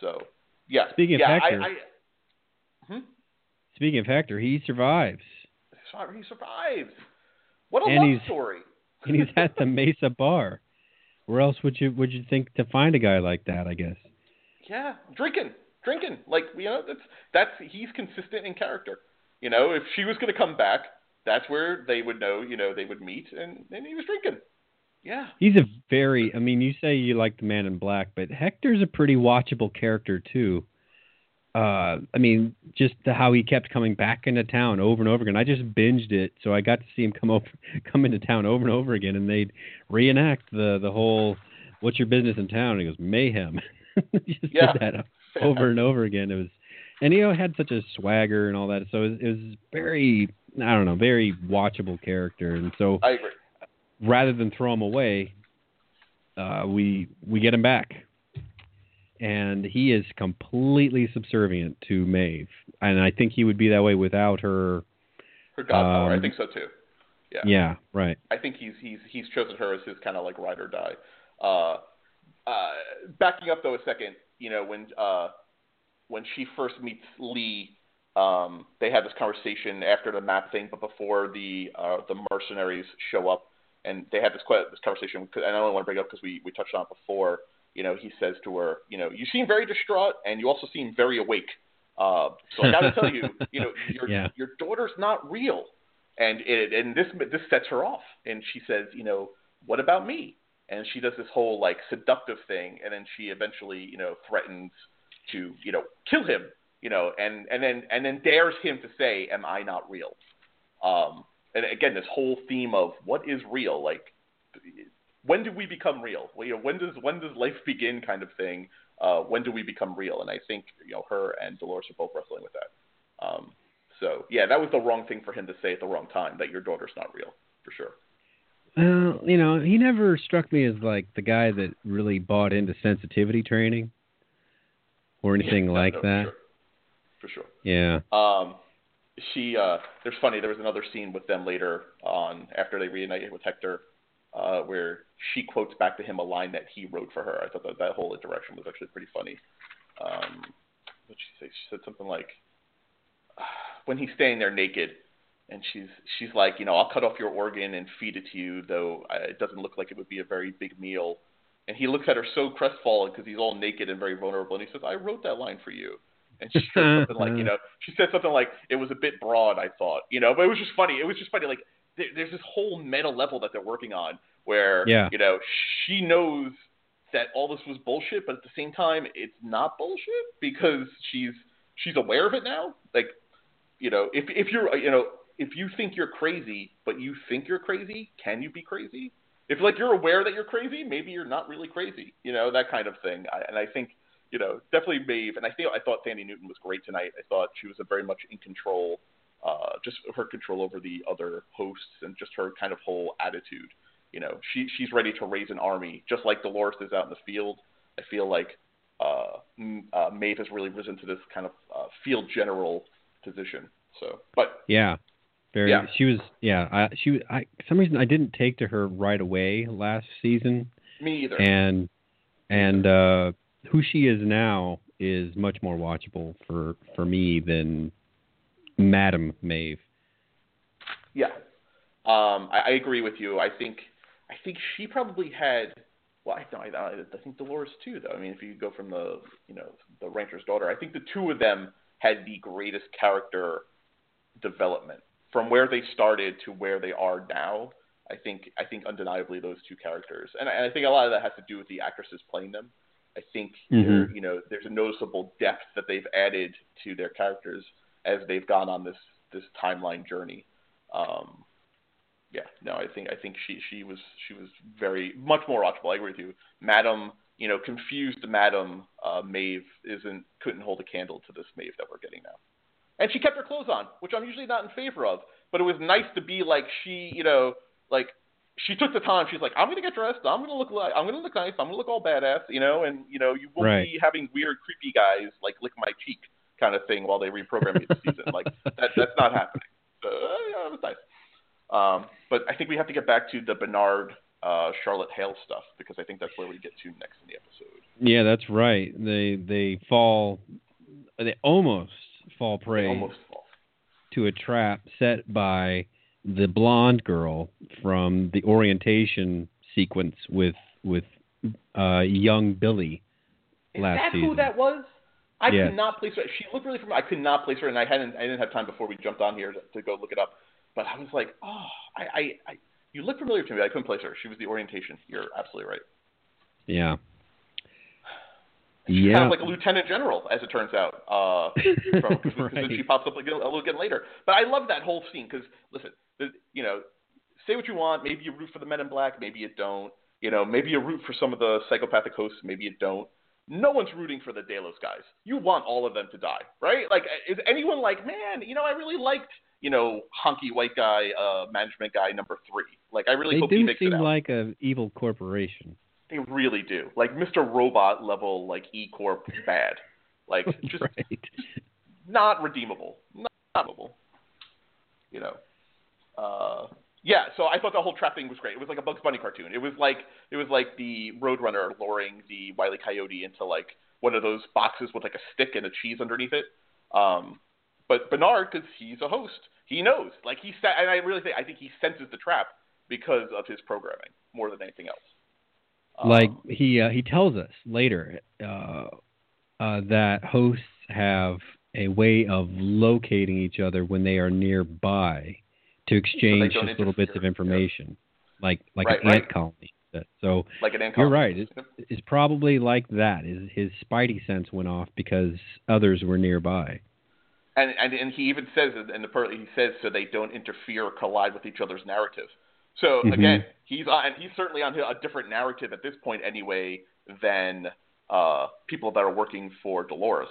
So yeah. Speaking of Hector- I, I, hmm? speaking of Hector, he survives he survives. What a And love story. [laughs] and he's at the Mesa bar. Where else would you would you think to find a guy like that? I guess. Yeah, drinking, drinking. Like you know, that's that's he's consistent in character. You know, if she was going to come back, that's where they would know. You know, they would meet, and and he was drinking. Yeah. He's a very. I mean, you say you like the Man in Black, but Hector's a pretty watchable character too. Uh, I mean, just the, how he kept coming back into town over and over again. I just binged it, so I got to see him come over, [laughs] come into town over and over again, and they'd reenact the the whole "What's your business in town?" And he goes, "Mayhem." [laughs] Just Yeah. did that over and [laughs] over again. It was, and you know, had such a swagger and all that. So it was, it was very, I don't know, very watchable character, and so I agree. rather than throw him away, uh, we we get him back, and he is completely subservient to Maeve, and I think he would be that way without her. Her I Um, think so too. Yeah. Yeah. Right. I think he's he's he's chosen her as his kind of like ride or die. Uh, uh, backing up though a second, you know when uh, when she first meets Lee, um, they have this conversation after the map thing, but before the uh, the mercenaries show up, and they have this this conversation. And I only want to bring it up because we we touched on it before. You know, he says to her, you know, you seem very distraught, and you also seem very awake. Uh, so I got to tell you, you know, [laughs] your Yeah. your daughter's not real, and it, and this this sets her off, and she says, you know, what about me? And she does this whole like seductive thing, and then she eventually, you know, threatens to, you know, kill him, you know, and and then and then dares him to say, "Am I not real?" Um, and again, this whole theme of what is real, like when do we become real? Well, you know, when does when does life begin, kind of thing. Uh, when do we become real? And I think you know her and Dolores are both wrestling with that. Um, so yeah, that was the wrong thing for him to say at the wrong time. That your daughter's not real, for sure. Well, you know, he never struck me as like the guy that really bought into sensitivity training or anything Yeah, no, like no, that. For sure. Yeah. For sure. Um, she uh, there's funny. There was another scene with them later on after they reunited with Hector, uh, where she quotes back to him a line that he wrote for her. I thought that that whole interaction was actually pretty funny. Um, what she say? She said something like, [sighs] when he's standing there naked, and she's she's like, you know, I'll cut off your organ and feed it to you, though it doesn't look like it would be a very big meal. And he looks at her so crestfallen because he's all naked and very vulnerable, and he says, I wrote that line for you. And she said [laughs] something like, you know, she said something like, it was a bit broad, I thought, you know, but it was just funny. It was just funny. Like, there, there's this whole meta level that they're working on where, Yeah. you know, she knows that all this was bullshit, but at the same time, it's not bullshit because she's she's aware of it now. Like, you know, if if you're, you know, if you think you're crazy, but you think you're crazy, can you be crazy? If like you're aware that you're crazy, maybe you're not really crazy. You know, that kind of thing. I, and I think, you know, definitely Maeve. And I think I thought Thandie Newton was great tonight. I thought she was very much in control, uh, just her control over the other hosts and just her kind of whole attitude. You know, she she's ready to raise an army, just like Dolores is out in the field. I feel like uh, uh, Maeve has really risen to this kind of uh, field general position. So, but Yeah. Very. Yeah. She was. Yeah. I, she. was- I. Some reason, I didn't take to her right away last season, me either. and and uh, who she is now is much more watchable for for me than Madam Maeve. Yeah, um, I, I agree with you. I think I think she probably had. Well, I, I, I I think Dolores too, though. I mean, if you go from the you know the rancher's daughter, I think the two of them had the greatest character development from where they started to where they are now. I think I think undeniably those two characters, and I, and I think a lot of that has to do with the actresses playing them. I think Mhm. you know there's a noticeable depth that they've added to their characters as they've gone on this this timeline journey. Um, yeah, no, I think I think she she was she was very much more watchable. I agree with you, Madam. You know, confused Madam uh, Maeve isn't couldn't hold a candle to this Maeve that we're getting now. And she kept her clothes on, which I'm usually not in favor of. But it was nice to be like she, you know, like she took the time. She's like, I'm gonna get dressed. I'm gonna look like I'm gonna look nice. I'm gonna look all badass, you know. And you know, you won't Right. be having weird, creepy guys like lick my cheek kind of thing while they reprogram me this season. Like that, that's not happening. So, yeah, it was nice. Um, but I think we have to get back to the Bernard uh, Charlotte Hale stuff because I think that's where we get to next in the episode. Yeah, that's right. They they fall. They almost fall prey Almost to a trap set by the blonde girl from the orientation sequence with with uh, young Billy Is last that season. who that was? I Yes. could not place her. She looked really familiar. I could not place her, and I hadn't. I didn't have time before we jumped on here to, to go look it up. But I was like, oh, I, I, I, you look familiar to me. I couldn't place her. She was the orientation. You're absolutely right. Yeah. She's yeah. kind of like a lieutenant general, as it turns out. Uh, [laughs] from, cause, Right. she pops up a little bit later. But I love that whole scene because listen, the, you know, say what you want. Maybe you root for the Men in Black. Maybe you don't. You know, maybe you root for some of the psychopathic hosts. Maybe you don't. No one's rooting for the Delos guys. You want all of them to die, right? Like, is anyone like, man, you know, I really liked, you know, honky white guy, uh, management guy number three. Like, I really they hope he do makes seem it out. like a evil corporation. They really do. Like Mr. Robot level, like E Corp bad. Like [laughs] just right. not redeemable. Not redeemable. You know. Uh, Yeah, so I thought the whole trap thing was great. It was like a Bugs Bunny cartoon. It was like it was like the Roadrunner luring the Wile E. Coyote into like one of those boxes with like a stick and a cheese underneath it. Um, but Bernard, because he's a host, he knows. Like he said, and I really think I think he senses the trap because of his programming more than anything else. Um, like he uh, he tells us later uh, uh, that hosts have a way of locating each other when they are nearby to exchange so just little bits of information, yeah. like like right, an right. ant colony. So like an ant colony. you're right. It's, it's probably like that. His, his spidey sense went off because others were nearby. And, and and he even says in the part he says so they don't interfere or collide with each other's narrative. So mm-hmm. again, he's on, and he's certainly on a different narrative at this point anyway than uh, people that are working for Dolores.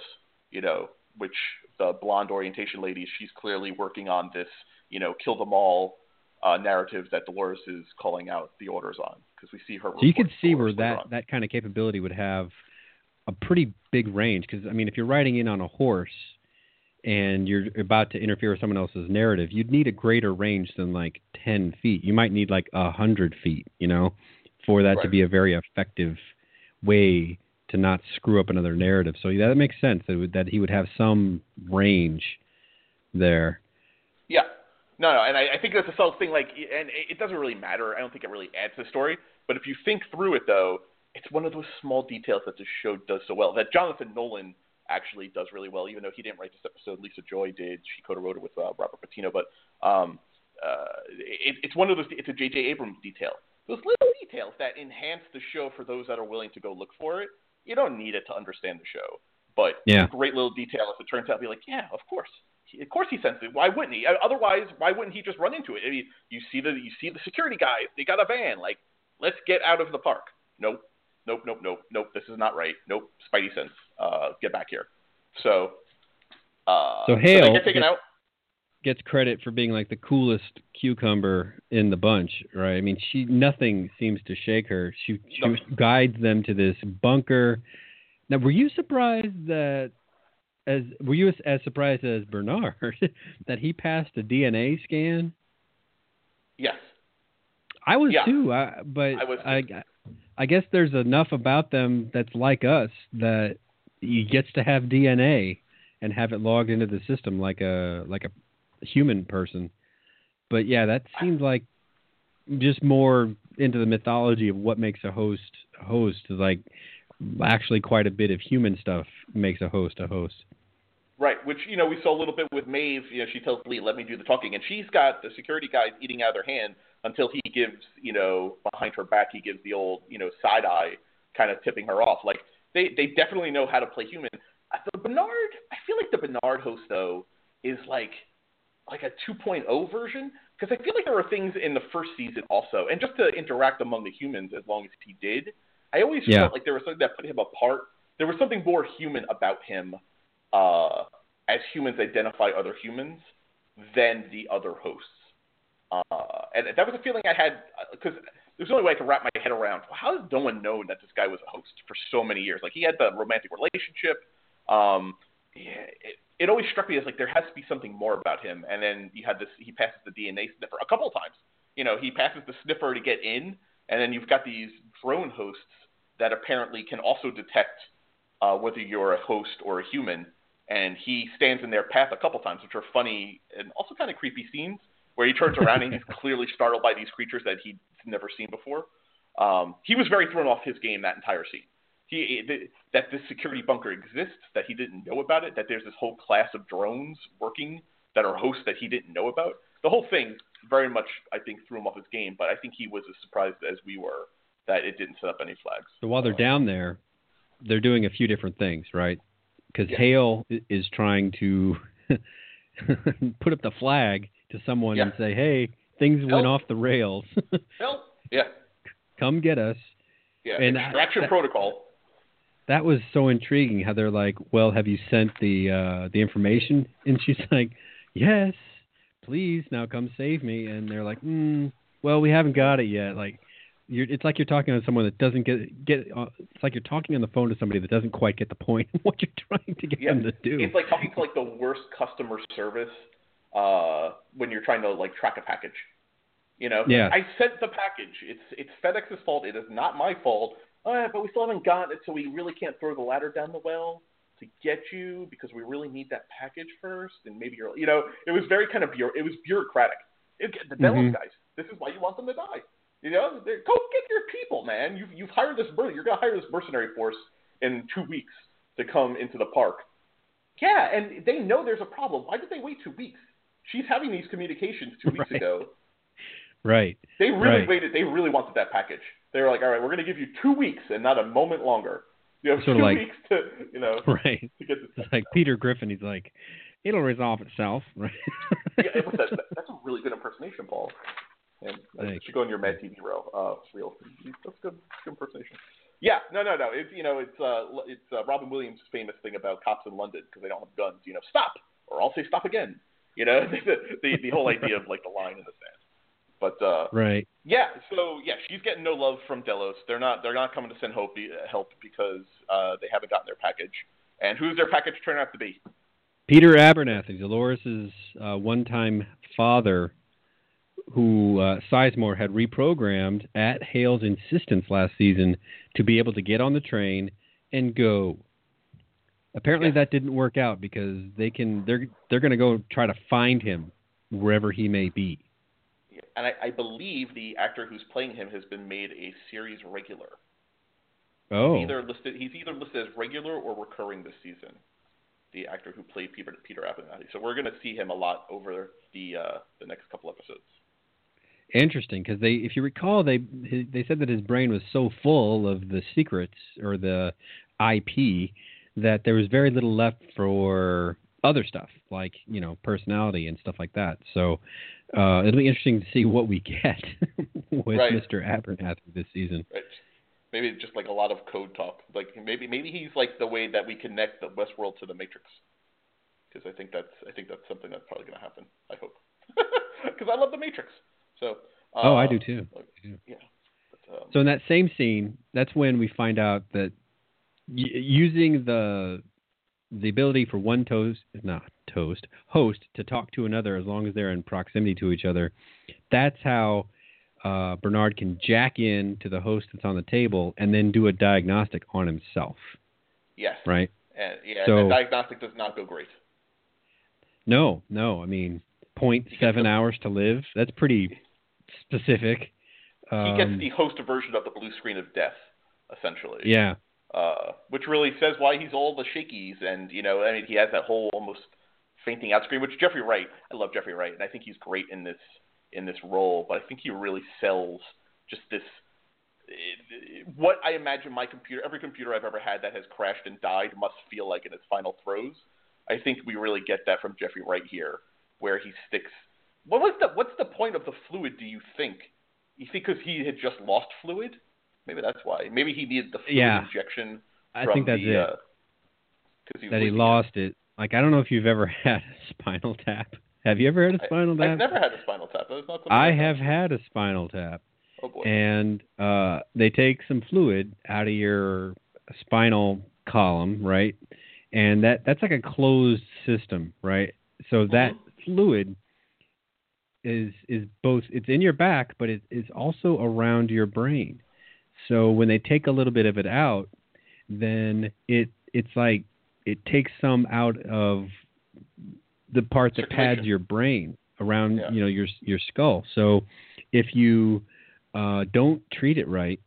You know, which the blonde orientation lady, she's clearly working on this, you know, kill them all uh, narrative that Dolores is calling out the orders on because we see her. So you could see where that that kind of capability would have a pretty big range because I mean, if you're riding in on a horse and you're about to interfere with someone else's narrative, you'd need a greater range than like 10 feet. You might need like a hundred feet, you know, for that right. to be a very effective way to not screw up another narrative. So that makes sense that, that he would have some range there. Yeah. No, no, and I, I think that's a subtle thing. Like, and it doesn't really matter. I don't think it really adds to the story. But if you think through it, though, it's one of those small details that the show does so well. That Jonathan Nolan actually does really well, even though he didn't write this episode. Lisa Joy did. She co-wrote it with uh, Robert Patino. But um, uh, it, it's one of those. It's a J.J. Abrams detail. Those little details that enhance the show for those that are willing to go look for it. You don't need it to understand the show, but yeah. great little detail. If it turns out to be like, yeah, of course, he, of course he sensed it. Why wouldn't he? Otherwise, why wouldn't he just run into it? I mean, you see the you see the security guys. They got a van. Like, let's get out of the park. Nope, nope, nope, nope, nope. This is not right. Nope. Spidey sense. Uh, get back here. So, uh, so Hale so get taken gets, out. gets credit for being like the coolest cucumber in the bunch, right? I mean, she nothing seems to shake her. She she No. guides them to this bunker. Now, were you surprised that as were you as, as surprised as Bernard [laughs] that he passed a DNA scan? Yes. I was Yeah. too. I, but I was I, I guess there's enough about them that's like us that he gets to have DNA and have it logged into the system like a like a human person. But yeah, that seemed like just more into the mythology of what makes a host a host. Like actually, quite a bit of human stuff makes a host a host. Right, which you know we saw a little bit with Maeve. You know, she tells Lee, "Let me do the talking," and she's got the security guys eating out of their hand until he gives, you know, behind her back, he gives the old, you know, side eye, kind of tipping her off. Like they they definitely know how to play human. Uh, The Bernard, I feel like the Bernard host though is like like a 2.0 version because I feel like there were things in the first season also, and just to interact among the humans as long as he did, I always Yeah. felt like there was something that put him apart. There was something more human about him uh, as humans identify other humans than the other hosts. Uh, and that was a feeling I had because there's the only way I could wrap my head around. Well, how has no one known that this guy was a host for so many years? Like he had the romantic relationship. Um, yeah, it, it always struck me as like there has to be something more about him. And then you had this. He passes the DNA sniffer a couple of times. You know, he passes the sniffer to get in, and then you've got these drone hosts that apparently can also detect uh, whether you're a host or a human. And he stands in their path a couple times, which are funny and also kind of creepy scenes where he turns around and he's [laughs] clearly startled by these creatures that he'd never seen before. Um, he was very thrown off his game that entire scene. He th- that this security bunker exists, that he didn't know about it, that there's this whole class of drones working that are hosts that he didn't know about. The whole thing very much, I think, threw him off his game. But I think he was as surprised as we were that it didn't set up any flags. So while they're Uh, down there, they're doing a few different things, right? Because Yeah. Hale is trying to [laughs] put up the flag to someone Yeah. and say, "Hey, things went off the rails. [laughs] Well, yeah, Come get us." yeah. And Extraction that- protocol. That was so intriguing. How they're like, "Well, have you sent the uh, the information?" [laughs] And she's like, "Yes, please. Now come save me." And they're like, mm, "Well, we haven't got it yet." Like, you're, it's like you're talking to someone that doesn't get get. Uh, it's like you're talking on the phone to somebody that doesn't quite get the point [laughs] of what you're trying to get Yeah. them to do. It's like talking to like the worst customer service uh, when you're trying to like track a package. You know, yeah. I sent the package. It's it's FedEx's fault. It is not my fault. Uh, but we still haven't gotten it, so we really can't throw the ladder down the well to get you because we really need that package first. And maybe you're, you know, it was very kind of bureau- it was bureaucratic. It, the Delos mm-hmm. guys, this is why you want them to die. You know, go get your people, man. You've you've hired this you're gonna hire this mercenary force in two weeks to come into the park. Yeah, and they know there's a problem. Why did they wait two weeks? She's having these communications two [laughs] weeks right. ago. Right. They really right. waited. They really wanted that package. They were like, all right, we're going to give you two weeks and not a moment longer. You have sort two like, weeks to, you know, [laughs] right. to get this. It's like Peter Griffin. He's like, it'll resolve itself. [laughs] Right. yeah, it was that, that's a really good impersonation, Paul. And I should go on your Mad TV row. Uh, real. That's good. Good impersonation. Yeah, no, no, no. It's you know, it's uh, it's uh, Robin Williams' famous thing about cops in London because they don't have guns. You know, stop, or I'll say stop again. You know, [laughs] the the, the whole idea of like the line in the sand. But uh, right. Yeah. So yeah, she's getting no love from Delos. They're not they're not coming to send hope help because uh, they haven't gotten their package. And who's their package turn out to be? Peter Abernathy, Dolores's uh, one-time father, who uh, Sizemore had reprogrammed at Hale's insistence last season to be able to get on the train and go. Apparently, Yeah. that didn't work out because they can they're they're going to go try to find him wherever he may be. And I, I believe the actor who's playing him has been made a series regular. Oh, He's either listed he's either listed as regular or recurring this season. The actor who played Peter Peter Abernathy. So we're going to see him a lot over the uh, the next couple episodes. interesting because they, if you recall, they they said that his brain was so full of the secrets or the IP that there was very little left for other stuff like you know personality and stuff like that. So uh, it'll be interesting to see what we [laughs] get with Right. Mr. Abernathy this season. Right? Maybe just like a lot of code talk. Like maybe maybe he's like the way that we connect the Westworld to the Matrix. Because I think that's I think that's something that's probably going to happen. I hope. [laughs] Because I love the Matrix. So. Uh, oh, I do too. Yeah. But, um, So in that same scene, that's when we find out that using the the ability for one toast, not toast, host to talk to another as long as they're in proximity to each other, that's how uh, Bernard can jack in to the host that's on the table and then do a diagnostic on himself, yes. right? And yeah, So- the diagnostic does not go great. No, no, I mean, 0.7 hours to live. That's pretty specific. He Um, gets the host version of the blue screen of death, essentially. yeah, uh, which really says why he's all the shakies. And you know, I mean, he has that whole almost fainting out scream. Which Jeffrey Wright, I love Jeffrey Wright, and I think he's great in this in this role. But I think he really sells just this. What I imagine my computer, every computer I've ever had that has crashed and died, must feel like in its final throes. I think we really get that from Jeffrey Wright here, where he sticks. What was the What's the point of the fluid? Do you think? You think because he had just lost fluid? Maybe that's why. Maybe he needed the fluid Yeah. injection. I think that's the, it. Uh, he that he lost it. Like I don't know if you've ever [laughs] had a spinal tap. Have you ever had a I- spinal tap? I've never had a spinal tap. That's not I have done. had a spinal tap, Oh boy. and uh, they take some fluid out of your spinal column, right? And that that's like a closed system, right? So that fluid is is both it's in your back, but it is also around your brain. So when they take a little bit of it out, then it it's like it takes some out of the part that pads your brain around Yeah. you know your your skull. So if you uh, don't treat it right,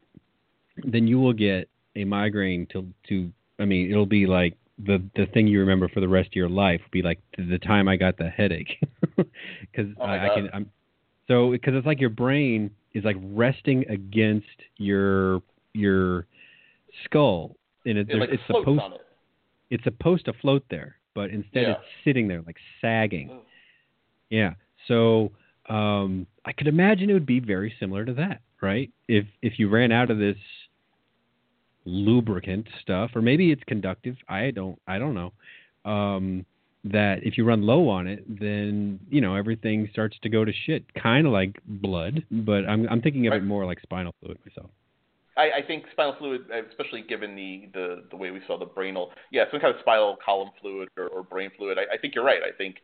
then you will get a migraine to to I mean it'll be like the the thing you remember for the rest of your life will be like the time I got the headache [laughs] because Oh I, I can I'm so because it's like your brain is like resting against your your skull and it, it like it's supposed it. it's supposed to float there, but instead Yeah. it's sitting there like sagging. Ugh. Yeah. So um, I could imagine it would be very similar to that, right? If if you ran out of this lubricant stuff, or maybe it's conductive. I don't I don't know. Um, that if you run low on it, then you know everything starts to go to shit, kind of like blood. But I'm I'm thinking of Right. it more like spinal fluid myself. I, I think spinal fluid, especially given the, the, the way we saw the brainal, yeah, some kind of spinal column fluid or, or brain fluid. I, I think you're right. I think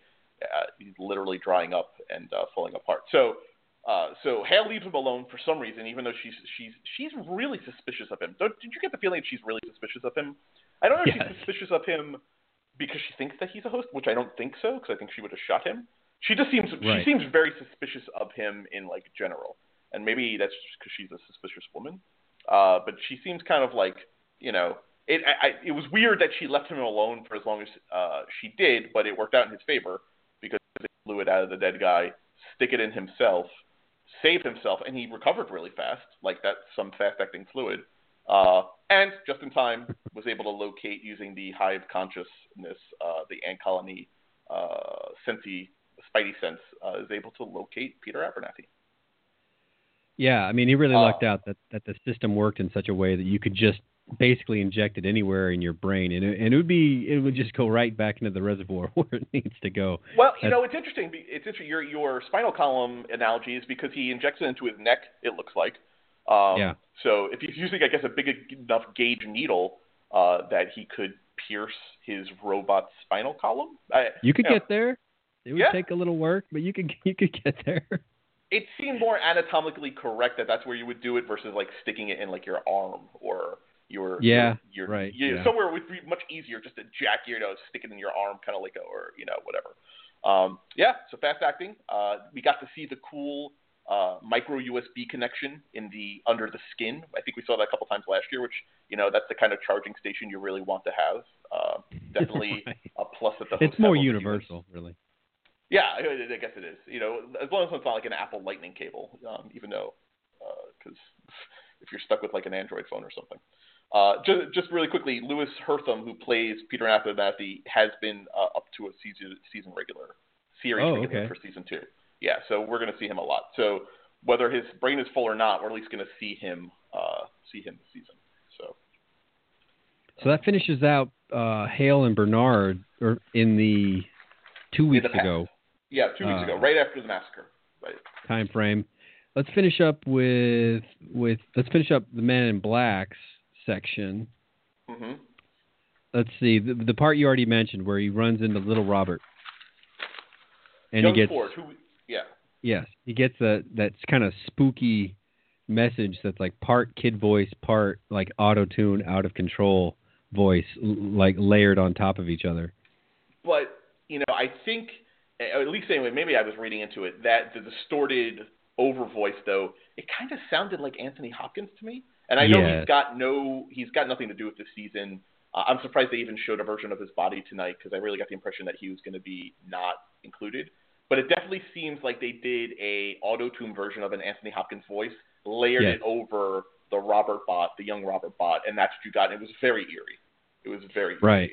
uh, he's literally drying up and uh, falling apart. So Uh, so Hale leaves him alone for some reason, even though she's she's she's really suspicious of him. Don't, did you get the feeling that she's really suspicious of him? I don't know if yes. she's suspicious of him because she thinks that he's a host, which I don't think so, because I think she would have shot him. She just seems right. she seems very suspicious of him in like general, and maybe that's just because she's a suspicious woman. Uh, but she seems kind of like you know it. I, I, it was weird that she left him alone for as long as uh, she did, but it worked out in his favor because they blew it out of the dead guy, stick it in himself saved himself, and he recovered really fast, like that's some fast-acting fluid. Uh, and just in time, was able to locate using the hive consciousness, uh, the ant colony uh, spidey sense, uh, is able to locate Peter Abernathy. Yeah, I mean, he really lucked Uh, out that, that the system worked in such a way that you could just basically inject it anywhere in your brain, and it, and it would be it would just go right back into the reservoir [laughs] where it needs to go. Well, you know, it's interesting. It's interesting. Your your spinal column analogy is because he injects it into his neck. It looks like. Um, Yeah. So if he's using, I guess, a big enough gauge needle uh, that he could pierce his robot spinal column. I, You could know, get there. It would Yeah. take a little work, but you could [laughs] you could get there. It seemed more anatomically correct that that's where you would do it versus like sticking it in like your arm or your Yeah, your, your right, you- yeah. somewhere would be much easier just to jack your you know stick it in your arm kind of like a or you know whatever. Um, yeah, so fast acting. Uh, we got to see the cool uh, micro USB connection in the under the skin. I think we saw that a couple times last year, which you know that's the kind of charging station you really want to have. Uh, [laughs] definitely Right. a plus at the. It's more universal, really. yeah, I I guess it is. You know, as long as it's not like an Apple Lightning cable, um, even though, because if you're stuck with like an Android phone or something. Uh, just, just really quickly, Louis Herthum, who plays Peter Abernathy, has been uh, up to a season season regular series Oh, regular okay. for season two. Yeah, so we're going to see him a lot. So whether his brain is full or not, we're at least going to see him uh, see him this season. So So that finishes out uh, Hale and Bernard or in the two weeks the ago Yeah, two weeks Uh, ago, right after the massacre. Right. time frame. Let's finish up with with let's finish up the Men in Blacks section. hmm Let's see the, the part you already mentioned where he runs into Little Robert, and Young he gets Ford, who, yeah, yes he gets a that's kind of spooky message that's like part kid voice, part like auto tune, out of control voice, like layered on top of each other. but you know, I think, at least anyway, maybe I was reading into it that the distorted over voice though, it kind of sounded like Anthony Hopkins to me. And I know Yeah. he's got no, he's got nothing to do with this season. Uh, I'm surprised they even showed a version of his body tonight because I really got the impression that he was going to be not included. But it definitely seems like they did a auto tune version of an Anthony Hopkins voice, layered it over the Robert bot, the young Robert bot, and that's what you got. And it was very eerie. It was very Right.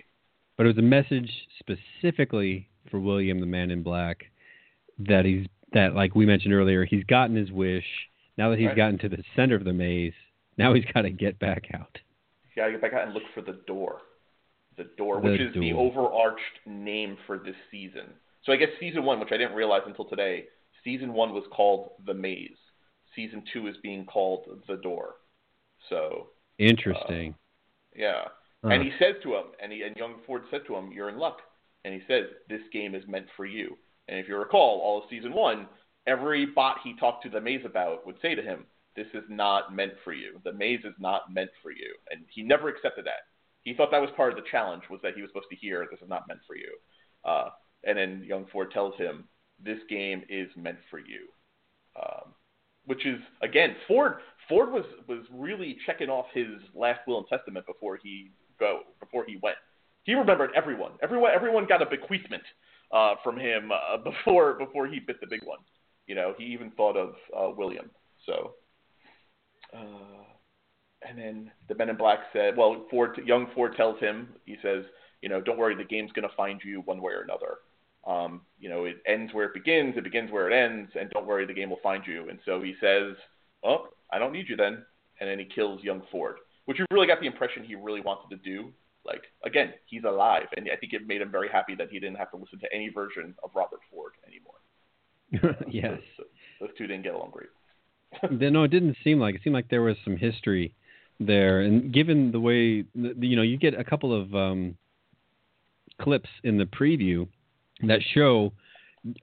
but it was a message specifically for William the Man in Black that he's that like we mentioned earlier he's gotten his wish now that he's Right. gotten to the center of the maze now he's got to get back out You gotta get back out and look for the door. The door, The which is the overarched name for this season. So I guess season one, which I didn't realize until today, season one was called The Maze. Season two is being called The Door. So interesting yeah. Huh. And he says to him, and, he, and young Ford said to him, "You're in luck." And he says, "This game is meant for you." And if you recall, all of season one, every bot he talked to the maze about would say to him, "This is not meant for you. The maze is not meant for you." And he never accepted that. He thought that was part of the challenge was that he was supposed to hear, "This is not meant for you." Uh, and then young Ford tells him, "This game is meant for you." Um, which is again Ford. Ford was was really checking off his last will and testament before he go before he went. He remembered everyone. Everyone everyone got a bequeathment uh, from him uh, [laughs] before before he bit the big one. You know, he even thought of uh, William. So, uh, and then the Men in Black said, well, Ford, young Ford tells him, he says, you know, don't worry, the game's going to find you one way or another. Um, you know, it ends where it begins, it begins where it ends, and don't worry, the game will find you. And so he says, oh, I don't need you then. And then he kills young Ford, which you really got the impression he really wanted to do. Like, again, he's alive, and I think it made him very happy that he didn't have to listen to any version of Robert Ford anymore. [laughs] yes Those, those two didn't get along great. [laughs] Then, no it didn't seem like it seemed like there was some history there and given the way you know you get a couple of um, clips in the preview that show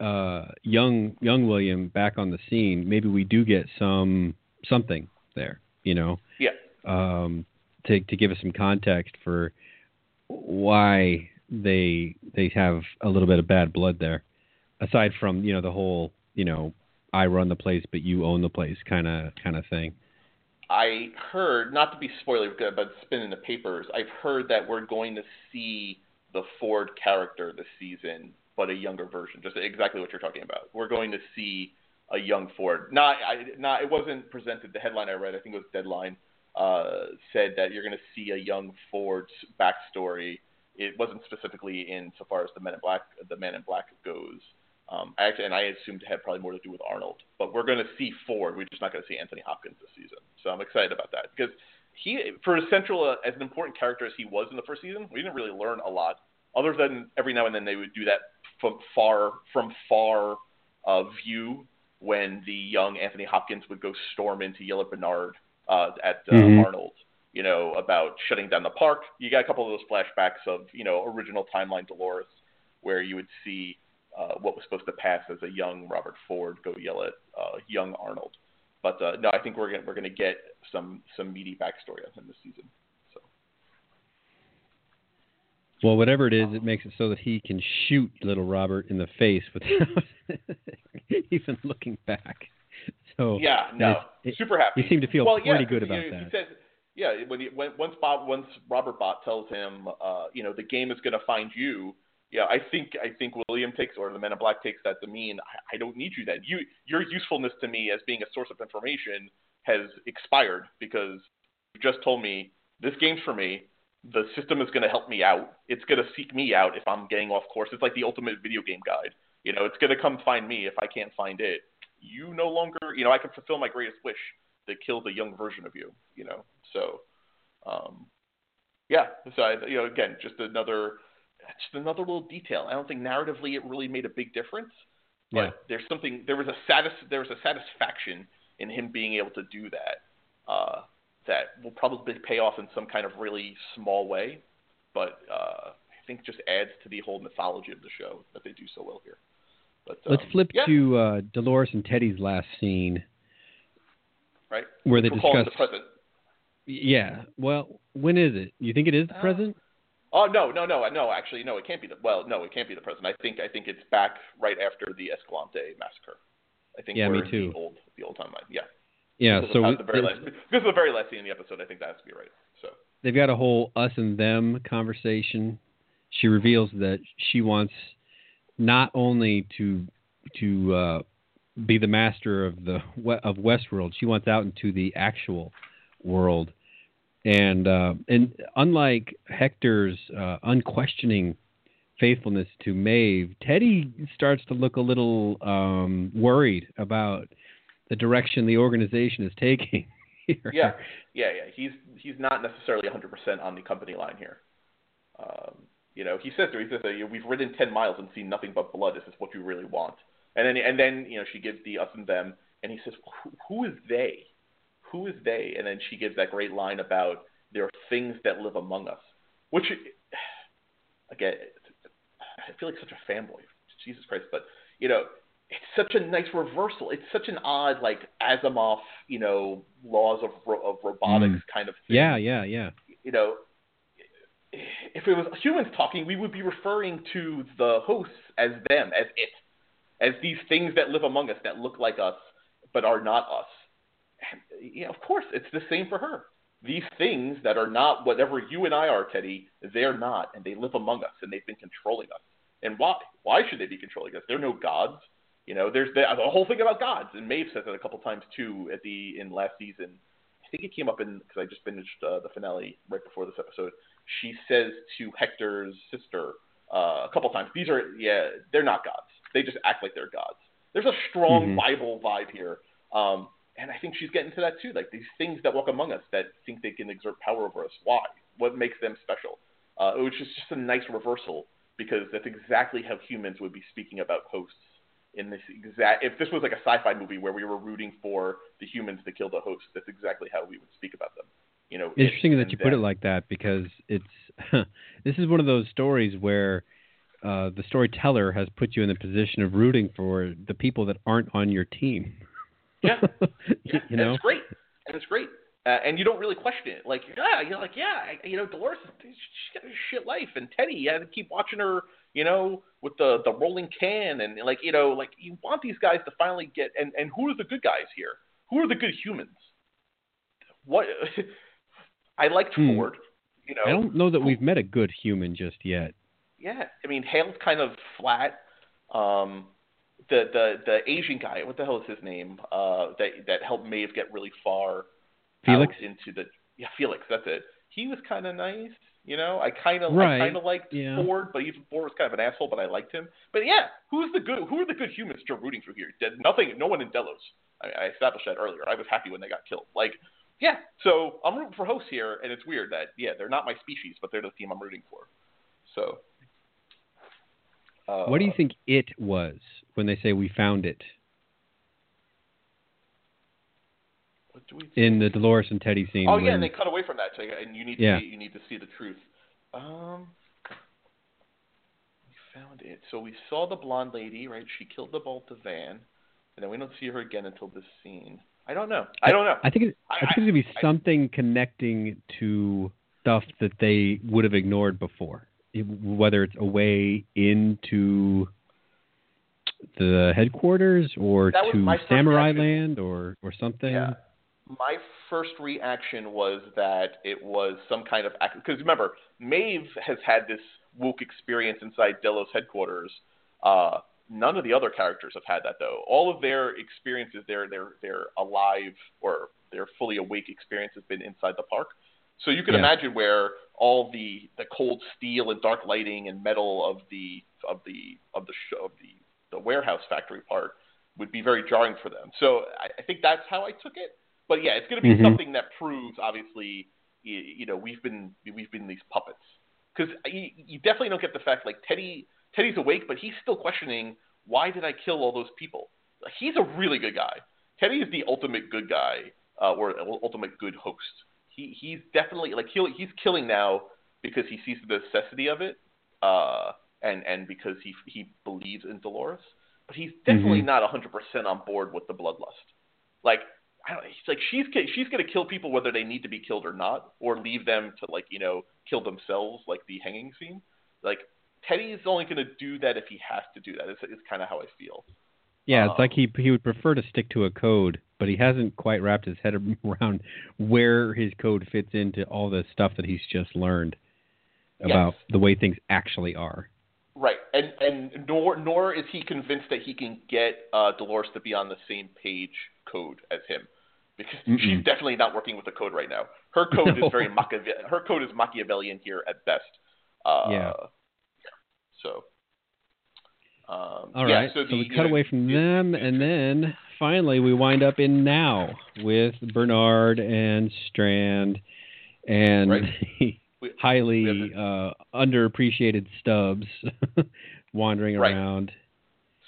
uh, young young William back on the scene, maybe we do get some something there. You know. Yeah. Um, to to give us some context for why they they have a little bit of bad blood there, aside from you know the whole you know I run the place but you own the place kind of kind of thing. I heard, not to be spoiler, but it's been in the papers. I've heard that we're going to see the Ford character this season, but a younger version. Just exactly what you're talking about. We're going to see a young Ford. Not, I, not. It wasn't presented. The headline I read, I think it was Deadline, uh, said that you're going to see a young Ford's backstory. It wasn't specifically in so far as the Men in Black, the Man in Black goes. Um, actually, and I assumed it had probably more to do with Arnold. But we're going to see Ford. We're just not going to see Anthony Hopkins this season. So I'm excited about that because he, for as central uh, as an important character as he was in the first season, we didn't really learn a lot other than every now and then they would do that from far from far uh, view when the young Anthony Hopkins would go storm into Yellow Bernard uh, at uh, mm-hmm. Arnold. You know about shutting down the park. You got a couple of those flashbacks of you know original timeline Dolores, where you would see uh, what was supposed to pass as a young Robert Ford go yell at uh, young Arnold. But uh, no, I think we're gonna, we're going to get some some meaty backstory on him this season. Well, whatever it is, it makes it so that he can shoot little Robert in the face without [laughs] even looking back. So yeah, no, it, super happy. You seem to feel well, pretty yeah, good about you that. He says, yeah, when, he, when once Bob once Robert Bot tells him, uh, you know, the game is going to find you yeah, I think I think William takes or the Men in Black takes that to mean I, I don't need you then. You your usefulness to me as being a source of information has expired because you just told me this game's for me. The system is going to help me out. It's going to seek me out if I'm getting off course. It's like the ultimate video game guide. You know, it's going to come find me if I can't find it. You no longer, you know, I can fulfill my greatest wish to kill the young version of you. You know, so um, yeah. So I, you know, again, just another just another little detail. I don't think narratively it really made a big difference, but yeah. there's something. There was a satis, there was a satisfaction in him being able to do that. Uh, that will probably pay off in some kind of really small way, but uh, I think just adds to the whole mythology of the show that they do so well here. But let's um, flip yeah. to uh, Dolores and Teddy's last scene, right? Where they We're discuss the present. Yeah. Well, when is it? You think it is the uh, present? Oh no, no, no, no. Actually, no. It can't be the. Well, no, it can't be the present. I think I think it's back right after the Escalante massacre. I think yeah, me too. the old the old timeline. Yeah. Yeah. So of the very last, because of the very last scene in the episode, I think that has to be right. So they've got a whole us and them conversation. She reveals that she wants not only to to uh, be the master of the of Westworld, she wants out into the actual world and uh, and unlike Hector's uh, unquestioning faithfulness to Maeve, Teddy starts to look a little um, worried about the direction the organization is taking. [laughs] Here. Yeah, yeah, yeah. He's he's not necessarily 100% on the company line here. Um, you know, he says to her, he says, "We've ridden 10 miles and seen nothing but blood. This is this what you really want?" And then and then you know she gives the us and them, and he says, "Who is they?" who is they? And then she gives that great line about there are things that live among us, which again, I feel like such a fanboy. Jesus Christ, but you know, it's such a nice reversal. It's such an odd like Asimov, you know, laws of of robotics mm. kind of thing. Yeah, yeah, yeah. You know, if it was humans talking, we would be referring to the hosts as them, as it, as these things that live among us that look like us but are not us. And, know, of course, it's the same for her. These things that are not whatever you and I are, Teddy, they're not, and they live among us, and they've been controlling us. And why? Why should they be controlling us? They're no gods. You know, there's the, the whole thing about gods, and Maeve says that a couple times too at the in last season. I think it came up in because I just finished uh, the finale right before this episode. She says to Hector's sister uh, a couple times, "These are yeah, they're not gods. They just act like they're gods." There's a strong mm-hmm. Bible vibe here. Um, and I think she's getting to that too. Like these things that walk among us that think they can exert power over us. Why? What makes them special? Uh, which is just a nice reversal because that's exactly how humans would be speaking about hosts in this exact. If this was like a sci-fi movie where we were rooting for the humans to kill the hosts, that's exactly how we would speak about them. You know, interesting that you put it like that because it's [laughs] this is one of those stories where uh, the storyteller has put you in the position of rooting for the people that aren't on your team. Yeah, [laughs] yeah. you know, and it's great, and it's great, uh, and you don't really question it. Like, yeah, you're like, yeah, you know, Dolores, she's got a shit life, and Teddy, you had to keep watching her, you know, with the the rolling can, and like, you know, like you want these guys to finally get, and and who are the good guys here? Who are the good humans? What [laughs] I liked Hmm. Ford. You know, I don't know that we've met a good human just yet. yeah, I mean, Hale's kind of flat. Um, the the the Asian guy, what the hell is his name? Uh, that that helped Maeve get really far Felix? into the yeah Felix. That's it. He was kind of nice. You know, I kind of Right, I kind of liked yeah. Ford, but even Ford was kind of an asshole, but I liked him. But yeah, who's the good? Who are the good humans you're rooting for here? Did nothing. No one in Delos. I, I established that earlier. I was happy when they got killed. Like, yeah. So I'm rooting for hosts here, and it's weird that yeah they're not my species, but they're the team I'm rooting for. So. Uh, what do you think it was when they say we found it what do we in the Dolores and Teddy scene? Oh yeah, when- and they cut away from that, so, and you need to Yeah. see, you need to see the truth. Um, we found it. So we saw the blonde lady, right? She killed the bolt of van, and then we don't see her again until this scene. I don't know. I don't know. I think it, I- I think it's gonna be I- something connecting to stuff that they would have ignored before, whether it's a way into the headquarters or to Samurai reaction. Land or or something. Yeah. My first reaction was that it was some kind of because remember, Maeve has had this Wook experience inside Delos headquarters. Uh, none of the other characters have had that though. All of their experiences, their their their alive or their fully awake experience has been inside the park. So you can Yeah. imagine where all the the cold steel and dark lighting and metal of the of the of the show, of the the warehouse factory part would be very jarring for them. So I, I think that's how I took it. But yeah, it's going to be Mhm. something that proves, obviously, you, know, we've been we've been these puppets. Because you, you definitely don't get the fact like Teddy Teddy's awake, but he's still questioning why did I kill all those people. He's a really good guy. Teddy is the ultimate good guy, uh, or ultimate good host. He he's definitely like he he's killing now because he sees the necessity of it, uh, and and because he he believes in Dolores. But he's definitely Mhm. not 100% on board with the bloodlust. Like I don't, he's like she's she's gonna kill people whether they need to be killed or not, or leave them to like you know kill themselves like the hanging scene. Like Teddy's only gonna do that if he has to do that. Is it's kind of how I feel. Yeah, it's like Um, he he would prefer to stick to a code, but he hasn't quite wrapped his head [laughs] around where his code fits into all the stuff that he's just learned about Yes. the way things actually are. Right, and and nor nor is he convinced that he can get uh, Dolores to be on the same page code as him, because Mm-mm. she's definitely not working with the code right now. Her [laughs] code No. is very Machiavellian. Her code is Machiavellian here at best. Uh, Yeah. So. Um, All yeah, right, so, so, the, we you cut know, away from the- them, and then finally we wind up in now with Bernard and Strand and Right. [laughs] highly uh, underappreciated Stubbs [laughs] wandering Right. around.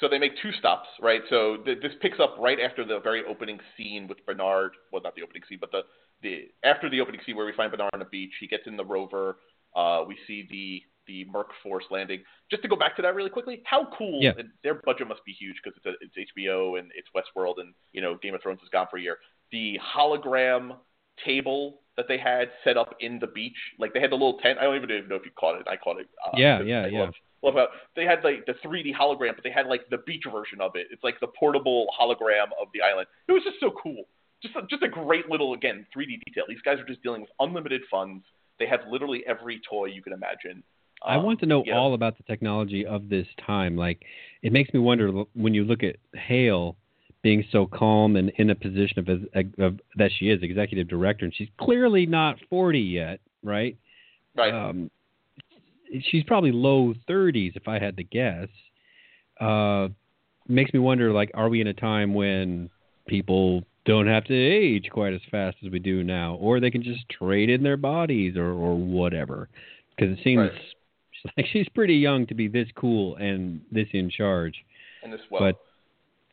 So they make two stops, right? So th- this picks up right after the very opening scene with Bernard. Well, not the opening scene, but the the after the opening scene where we find Bernard on the beach. He gets in the rover. Uh, we see the the Merc Force landing. Just to go back to that really quickly, how cool! Yeah. and Their budget must be huge because it's a, it's HBO and it's Westworld and you know Game of Thrones is gone for a year. The hologram table that they had set up in the beach, like they had the little tent. I don't even know if you caught it. I caught it. Uh, Yeah, yeah, I yeah. Love how they had like the 3D hologram, but they had like the beach version of it. It's like the portable hologram of the island. It was just so cool. Just a, just a great little again 3D detail. These guys are just dealing with unlimited funds. They have literally every toy you can imagine. I Um, want to know yeah. all about the technology of this time. Like, it makes me wonder when you look at Hale being so calm and in a position of, of that she is executive director, and she's clearly not 40 yet, right? right. Um, she's probably low 30s, if I had to guess. Uh, makes me wonder, like, are we in a time when people don't have to age quite as fast as we do now, or they can just trade in their bodies or, or whatever? Because it seems Right. [laughs] like she's pretty young to be this cool and this in charge. and this well. but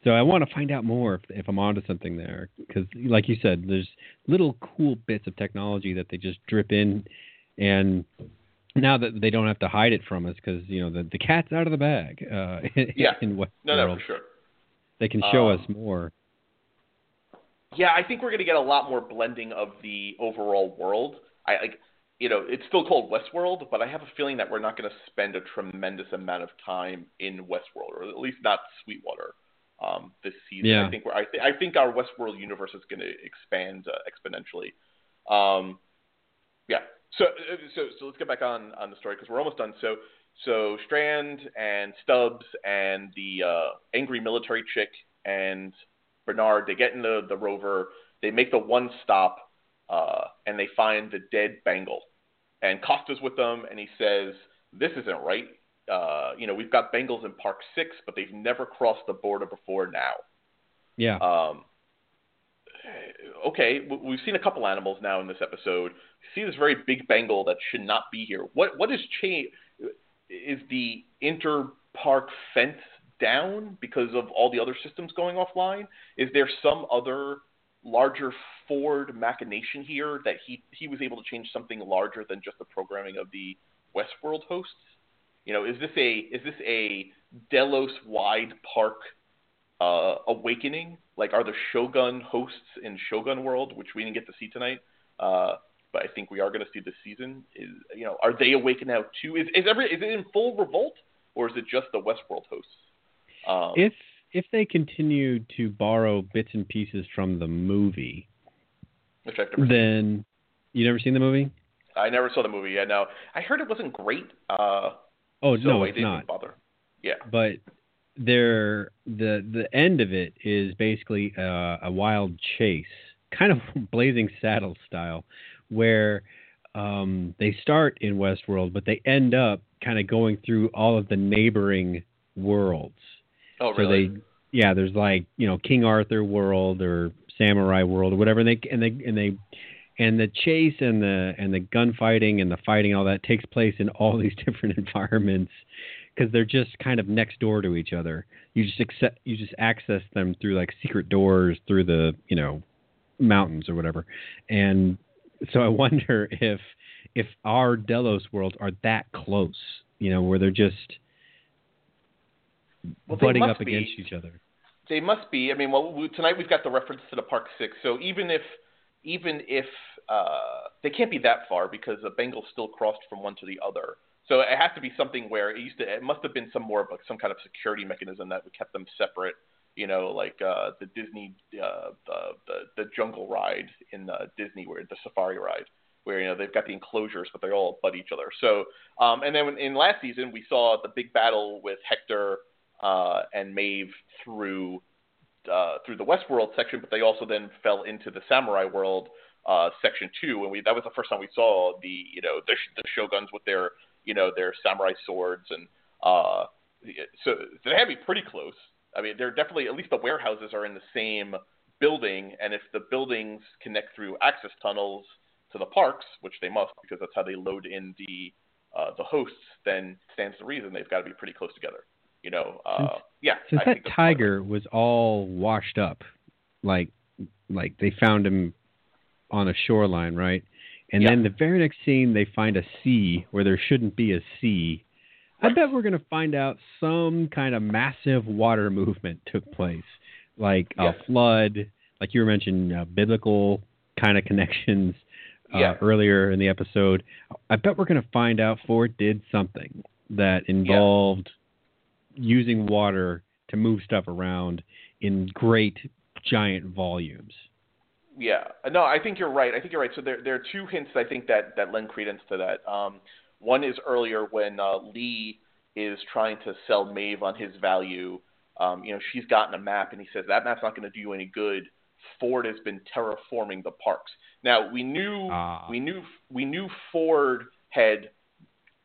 so I want to find out more if, if I'm onto something there, because like you said, there's little cool bits of technology that they just drip in, and now that they don't have to hide it from us because you know the the cat's out of the bag. Uh, [laughs] yeah. in Westworld. No, no, for sure. They can show um, us more. Yeah, I think we're going to get a lot more blending of the overall world. I like, you know, it's still called Westworld, but I have a feeling that we're not going to spend a tremendous amount of time in Westworld, or at least not Sweetwater, um, this season. Yeah. I think we're, I, th- I think our Westworld universe is going to expand uh, exponentially. Um, yeah. So, so, so let's get back on on the story because we're almost done. So, so Strand and Stubbs and the uh, angry military chick and Bernard, they get in the, the rover, they make the one stop, uh, and they find the dead Bengal. And Costa's with them, and he says, This isn't right. Uh, you know, we've got Bengals in Park 6, but they've never crossed the border before now. Yeah. Um, okay, we've seen a couple animals now in this episode. We see this very big Bengal that should not be here. What what is change? Is the inter park fence down because of all the other systems going offline? Is there some other larger Ford machination here that he he was able to change something larger than just the programming of the Westworld hosts? You know, is this a is this a Delos wide park uh, awakening? Like, are the Shogun hosts in Shogun World, which we didn't get to see tonight, uh, but I think we are going to see this season? Is you know, are they awakened now too? Is is every is it in full revolt, or is it just the Westworld hosts? Um, if if they continue to borrow bits and pieces from the movie, which I've never then you never seen the movie? I never saw the movie. Yeah, no, I heard it wasn't great. Uh, oh so no, I it's didn't not. Bother. Yeah, But there, the the end of it is basically uh, a wild chase, kind of [laughs] Blazing Saddle style, where um, they start in Westworld, but they end up kind of going through all of the neighboring worlds. Oh, So really? they, yeah, there's like you know King Arthur world or Samurai world or whatever, and they and they and they and the chase and the and the gunfighting and the fighting all that takes place in all [laughs] these different [laughs] environments because they're just kind of next door to each other. You just accept, you just access them through like secret doors through the you know mountains or whatever, and so I [laughs] wonder if if our Delos worlds are that close, you know, where they're just Well, butting up be. against each other. They must be. I mean, well, we, tonight we've got the reference to the Park Six. So even if even if uh, they can't be that far because the Bengals still crossed from one to the other. So it has to be something where it used to. It must have been some more of like some kind of security mechanism that kept them separate. You know, like uh, the Disney uh, the, the the jungle ride in uh, Disney, where the safari ride, where you know they've got the enclosures, but they all butt each other. So um, and then in last season we saw the big battle with Hector uh, and Maeve through uh, through the Westworld section, but they also then fell into the Samurai World uh, section two, and we that was the first time we saw the you know the, the shoguns with their you know their samurai swords, and uh, so they had to be pretty close. I mean, they're definitely at least the warehouses are in the same building, and if the buildings connect through access tunnels to the parks, which they must because that's how they load in the uh, the hosts, then stands to reason they've got to be pretty close together. You know, uh, yeah. Since I that think that's part tiger was all washed up, like like they found him on a shoreline, right? And Yeah. then the very next scene, they find a sea where there shouldn't be a sea. I bet we're going to find out some kind of massive water movement took place, like Yes. a flood, like you were mentioning, uh, biblical kind of connections uh, Yeah. earlier in the episode. I bet we're going to find out Ford did something that involved using water to move stuff around in great giant volumes. Yeah, no, I think you're right. I think you're right. So there, there are two hints I think that that lend credence to that. Um, one is earlier when uh, Lee is trying to sell Maeve on his value. Um, you know, she's gotten a map, and he says that map's not going to do you any good. Ford has been terraforming the parks. Now we knew Ah. we knew we knew Ford had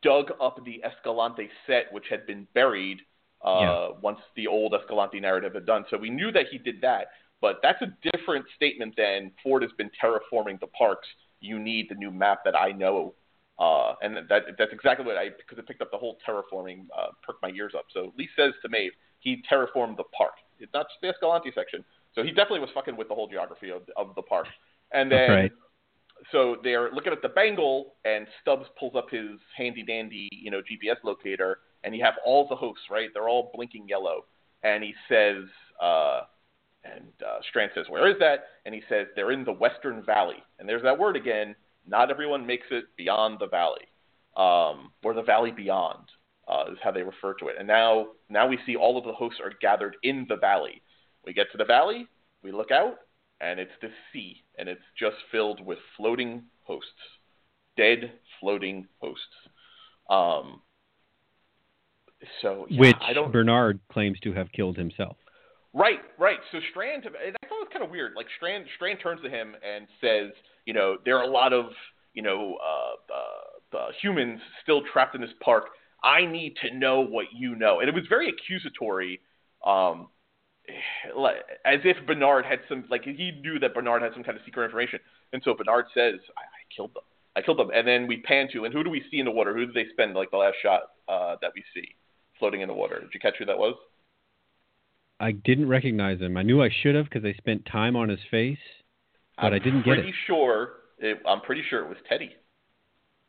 dug up the Escalante set, which had been buried uh, Yeah. once the old Escalante narrative had done. So we knew that he did that. But that's a different statement than Ford has been terraforming the parks. You need the new map that I know. Uh, and that that's exactly what I because it picked up the whole terraforming uh, perked my ears up. So Lee says to Maeve, he terraformed the park. It's not just the Escalante section. So he definitely was fucking with the whole geography of of the park. And then right. so they're looking at the Bengal, and Stubbs pulls up his handy dandy, you know, GPS locator, and you have all the hosts, right? They're all blinking yellow, and he says, uh, and uh, Strand says, "Where is that?" And he says, "They're in the Western Valley." And there's that word again. Not everyone makes it beyond the valley, um, or the valley beyond uh, is how they refer to it. And now, now we see all of the hosts are gathered in the valley. We get to the valley, we look out, and it's the sea, and it's just filled with floating hosts, dead floating hosts. Um, so yeah, which I don't, Bernard claims to have killed himself. Right, right. So Strand, and I thought it was kind of weird. Like Strand, Strand turns to him and says, you know, there are a lot of, you know, uh, uh, humans still trapped in this park. I need to know what you know. And it was very accusatory, um, as if Bernard had some, like he knew that Bernard had some kind of secret information. And so Bernard says, I, I killed them. I killed them. And then we pan to, and who do we see in the water? Who do they spend like the last shot uh, that we see floating in the water? Did you catch who that was? I didn't recognize him. I knew I should have because I spent time on his face, but I'm I didn't get it. Pretty sure. It, I'm pretty sure it was Teddy.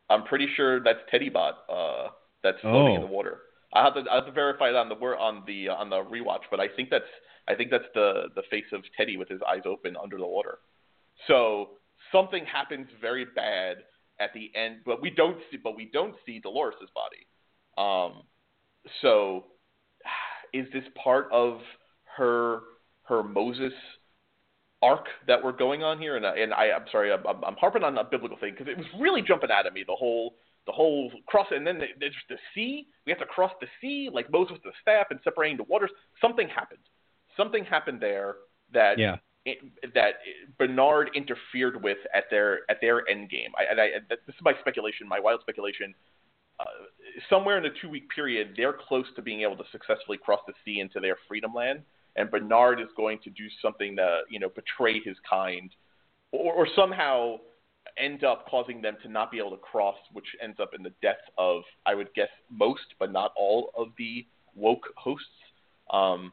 I'm pretty sure that's Teddy Bot. Uh, that's floating oh. in the water. I have to I have to verify it on the on the on the rewatch, but I think that's I think that's the the face of Teddy with his eyes open under the water. So something happens very bad at the end, but we don't see but we don't see Dolores's body. Um, so is this part of her her Moses arc that we're going on here? And and I I'm sorry I'm, I'm harping on a biblical thing because it was really jumping out at me the whole the whole cross, and then there's the sea. We have to cross the sea, like Moses with the staff and separating the waters. Something happened. Something happened there that yeah. It, that Bernard interfered with at their at their end game. I, and I, this is my speculation, my wild speculation. Uh, somewhere in the two week period, they're close to being able to successfully cross the sea into their freedom land, and Bernard is going to do something to you know betray his kind, or, or somehow end up causing them to not be able to cross, which ends up in the death of, I would guess, most but not all of the woke hosts. Um,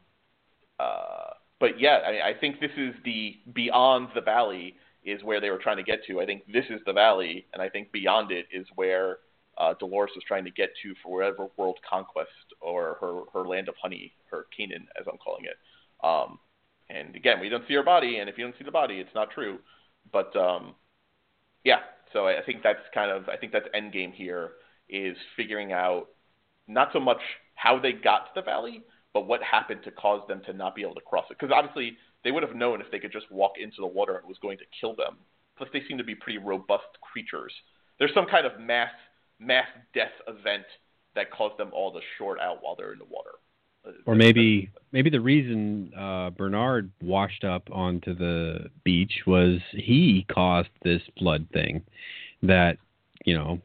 uh, but yeah, I, I think this is the beyond the valley is where they were trying to get to. I think this is the valley, and I think beyond it is where uh, Dolores was trying to get to for whatever world conquest or her her land of honey, her Canaan, as I'm calling it. Um, and again, we don't see her body, and if you don't see the body, it's not true. But um, yeah, so I think that's kind of I think that's end game here is figuring out not so much how they got to the valley, but what happened to cause them to not be able to cross it. Because obviously they would have known if they could just walk into the water it was going to kill them. Plus they seem to be pretty robust creatures. There's some kind of mass mass death event that caused them all to short out while they're in the water. Or maybe maybe the reason uh, Bernard washed up onto the beach was he caused this flood thing that you know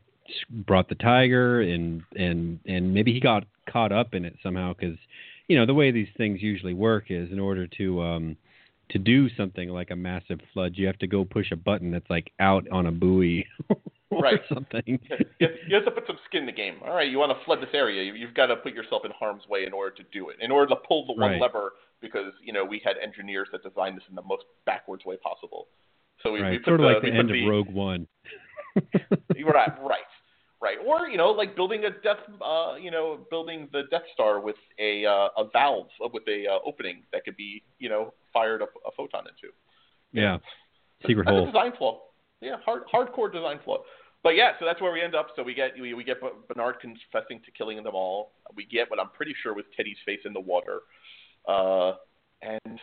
brought the tiger and and and maybe he got caught up in it somehow because you know the way these things usually work is in order to um to do something like a massive flood you have to go push a button that's like out on a buoy [laughs] [laughs] right. something. [laughs] you, you have to put some skin in the game. All right, you want to flood this area, you, have got to put yourself in harm's way in order to do it. In order to pull the one right. lever, because you know we had engineers that designed this in the most backwards way possible. So we, right. we put sort of the, like the end the, of Rogue One. you [laughs] right, right, right. Or you know, like building a Death, uh, you know, building the Death Star with a uh, a valve uh, with a uh, opening that could be you know fired a, a photon into. Yeah, secret that's hole. A design flaw. Yeah, hard hardcore design flaw. But yeah, so that's where we end up. So we get we, we get Bernard confessing to killing them all. We get what I'm pretty sure was Teddy's face in the water, uh, and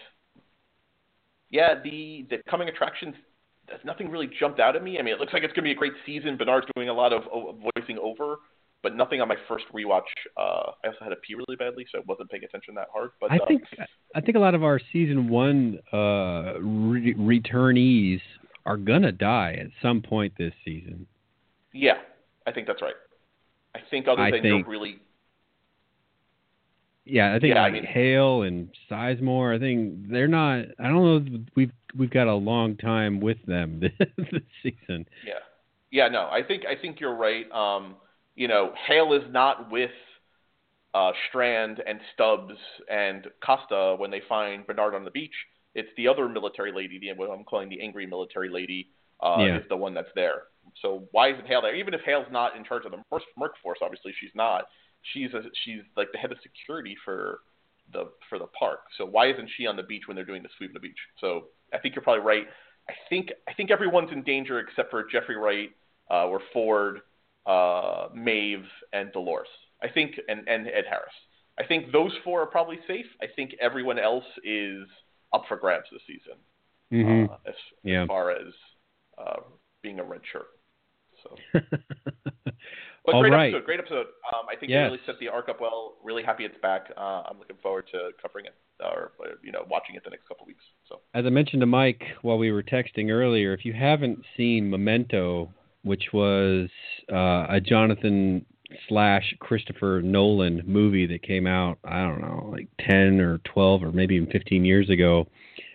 yeah, the the coming attractions. There's nothing really jumped out at me. I mean, it looks like it's going to be a great season. Bernard's doing a lot of voicing over, but nothing on my first rewatch. Uh, I also had to pee really badly, so I wasn't paying attention that hard. But I uh, think I think a lot of our season one uh, re- returnees are gonna die at some point this season. Yeah, I think that's right. I think other I than think, really. Yeah, I think Yeah, I mean- Hale and Sizemore. I think they're not. I don't know. We've we've got a long time with them this, [laughs] this season. Yeah, yeah, no, I think I think you're right. Um, you know, Hale is not with uh, Strand and Stubbs and Costa when they find Bernard on the beach. It's the other military lady, the what I'm calling the angry military lady, uh, yeah. is the one that's there. So why isn't Hale there? Even if Hale's not in charge of the Merc Force, obviously she's not. She's a, she's like the head of security for the for the park. So why isn't she on the beach when they're doing the sweep of the beach? So I think you're probably right. I think I think everyone's in danger except for Jeffrey Wright, uh, or Ford, uh, Maeve, and Dolores. I think and and Ed Harris. I think those four are probably safe. I think everyone else is up for grabs this season. Mm-hmm. Uh, as, yeah. as far as uh, being a red shirt. So. [laughs] But All great right. episode, great episode. Um, I think yes. they really set the arc up well. Really happy it's back. Uh, I'm looking forward to covering it or you know watching it the next couple weeks. So as I mentioned to Mike while we were texting earlier, if you haven't seen Memento, which was uh, a Jonathan slash Christopher Nolan movie that came out, I don't know, like 10 or 12 or maybe even 15 years ago,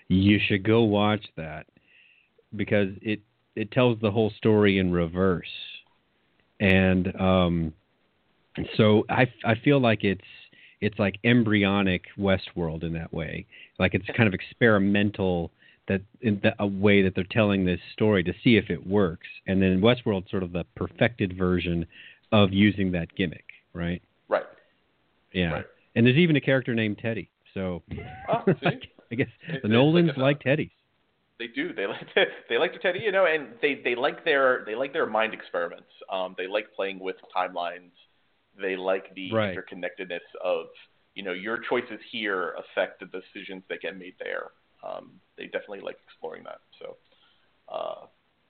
you should go watch that because it it tells the whole story in reverse. And um, so I, I feel like it's it's like embryonic Westworld in that way. Like it's kind of experimental that in the, a way that they're telling this story to see if it works. And then Westworld's sort of the perfected version of using that gimmick, right? Right. Yeah. Right. And there's even a character named Teddy. So [laughs] oh, I guess the Nolans like like Teddies. They do. They [laughs] like to, they like to Teddy, you know, and they they like their they like their mind experiments. Um, they like playing with timelines. They like the Right. interconnectedness of you know your choices here affect the decisions that get made there. Um, they definitely like exploring that. So, uh,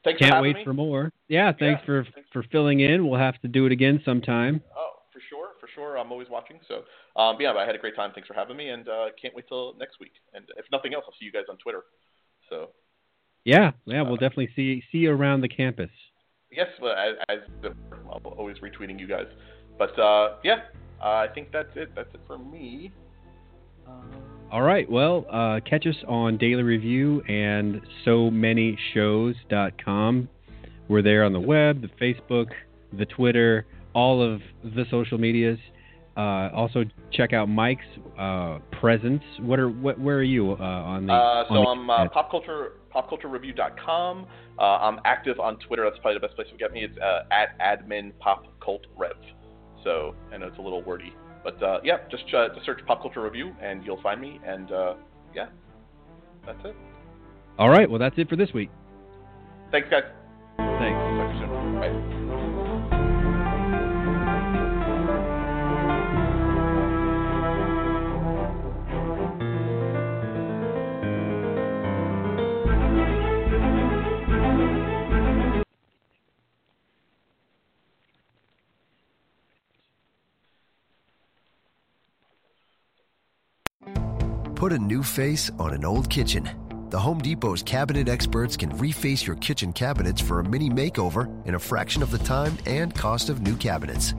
thanks Can't having wait me. for more. Yeah, thanks Yeah, for thanks. for filling in. We'll have to do it again sometime. Oh, for sure, for sure. I'm always watching. So, um, yeah, I had a great time. Thanks for having me, and uh, can't wait till next week. And if nothing else, I'll see you guys on Twitter. So, Yeah, yeah, we'll Uh, definitely see see you around the campus. yes, well, as, as the, I'm always retweeting you guys. But uh, yeah, I think that's it. That's it for me. Uh, All right. Well, uh, catch us on Daily Review and so many shows.com. We're there on the web, the Facebook, the Twitter, all of the social medias. Uh, also, check out Mike's uh, presence. What are what? Where are you uh, on the? Uh, so on the I'm uh, pop culture popculturereview.com. Uh, I'm active on Twitter. That's probably the best place to get me. It's uh, at admin pop cult rev. So I know it's a little wordy, but uh, yeah, just uh, just search pop culture review and you'll find me. And uh, yeah, that's it. All right. Well, that's it for this week. Thanks, guys. Thanks. Talk to you soon. Bye. Put a new face on an old kitchen. The Home Depot's cabinet experts can reface your kitchen cabinets for a mini makeover in a fraction of the time and cost of new cabinets.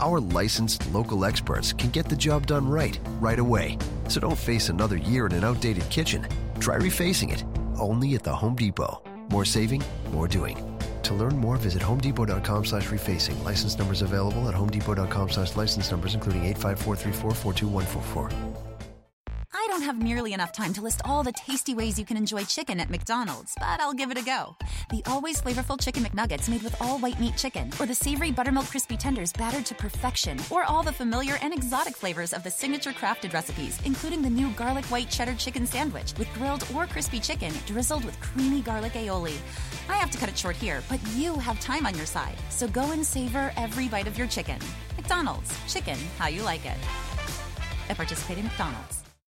Our licensed local experts can get the job done right, right away. So don't face another year in an outdated kitchen. Try refacing it, only at the Home Depot. More saving, more doing. To learn more, visit homedepot.com slash refacing. License numbers available at homedepot.com slash license numbers, including 85434 I don't have nearly enough time to list all the tasty ways you can enjoy chicken at McDonald's, but I'll give it a go. The always flavorful Chicken McNuggets made with all white meat chicken, or the savory buttermilk crispy tenders battered to perfection, or all the familiar and exotic flavors of the signature crafted recipes, including the new garlic white cheddar chicken sandwich with grilled or crispy chicken drizzled with creamy garlic aioli. I have to cut it short here, but you have time on your side, so go and savor every bite of your chicken. McDonald's, chicken how you like it. At participating McDonald's.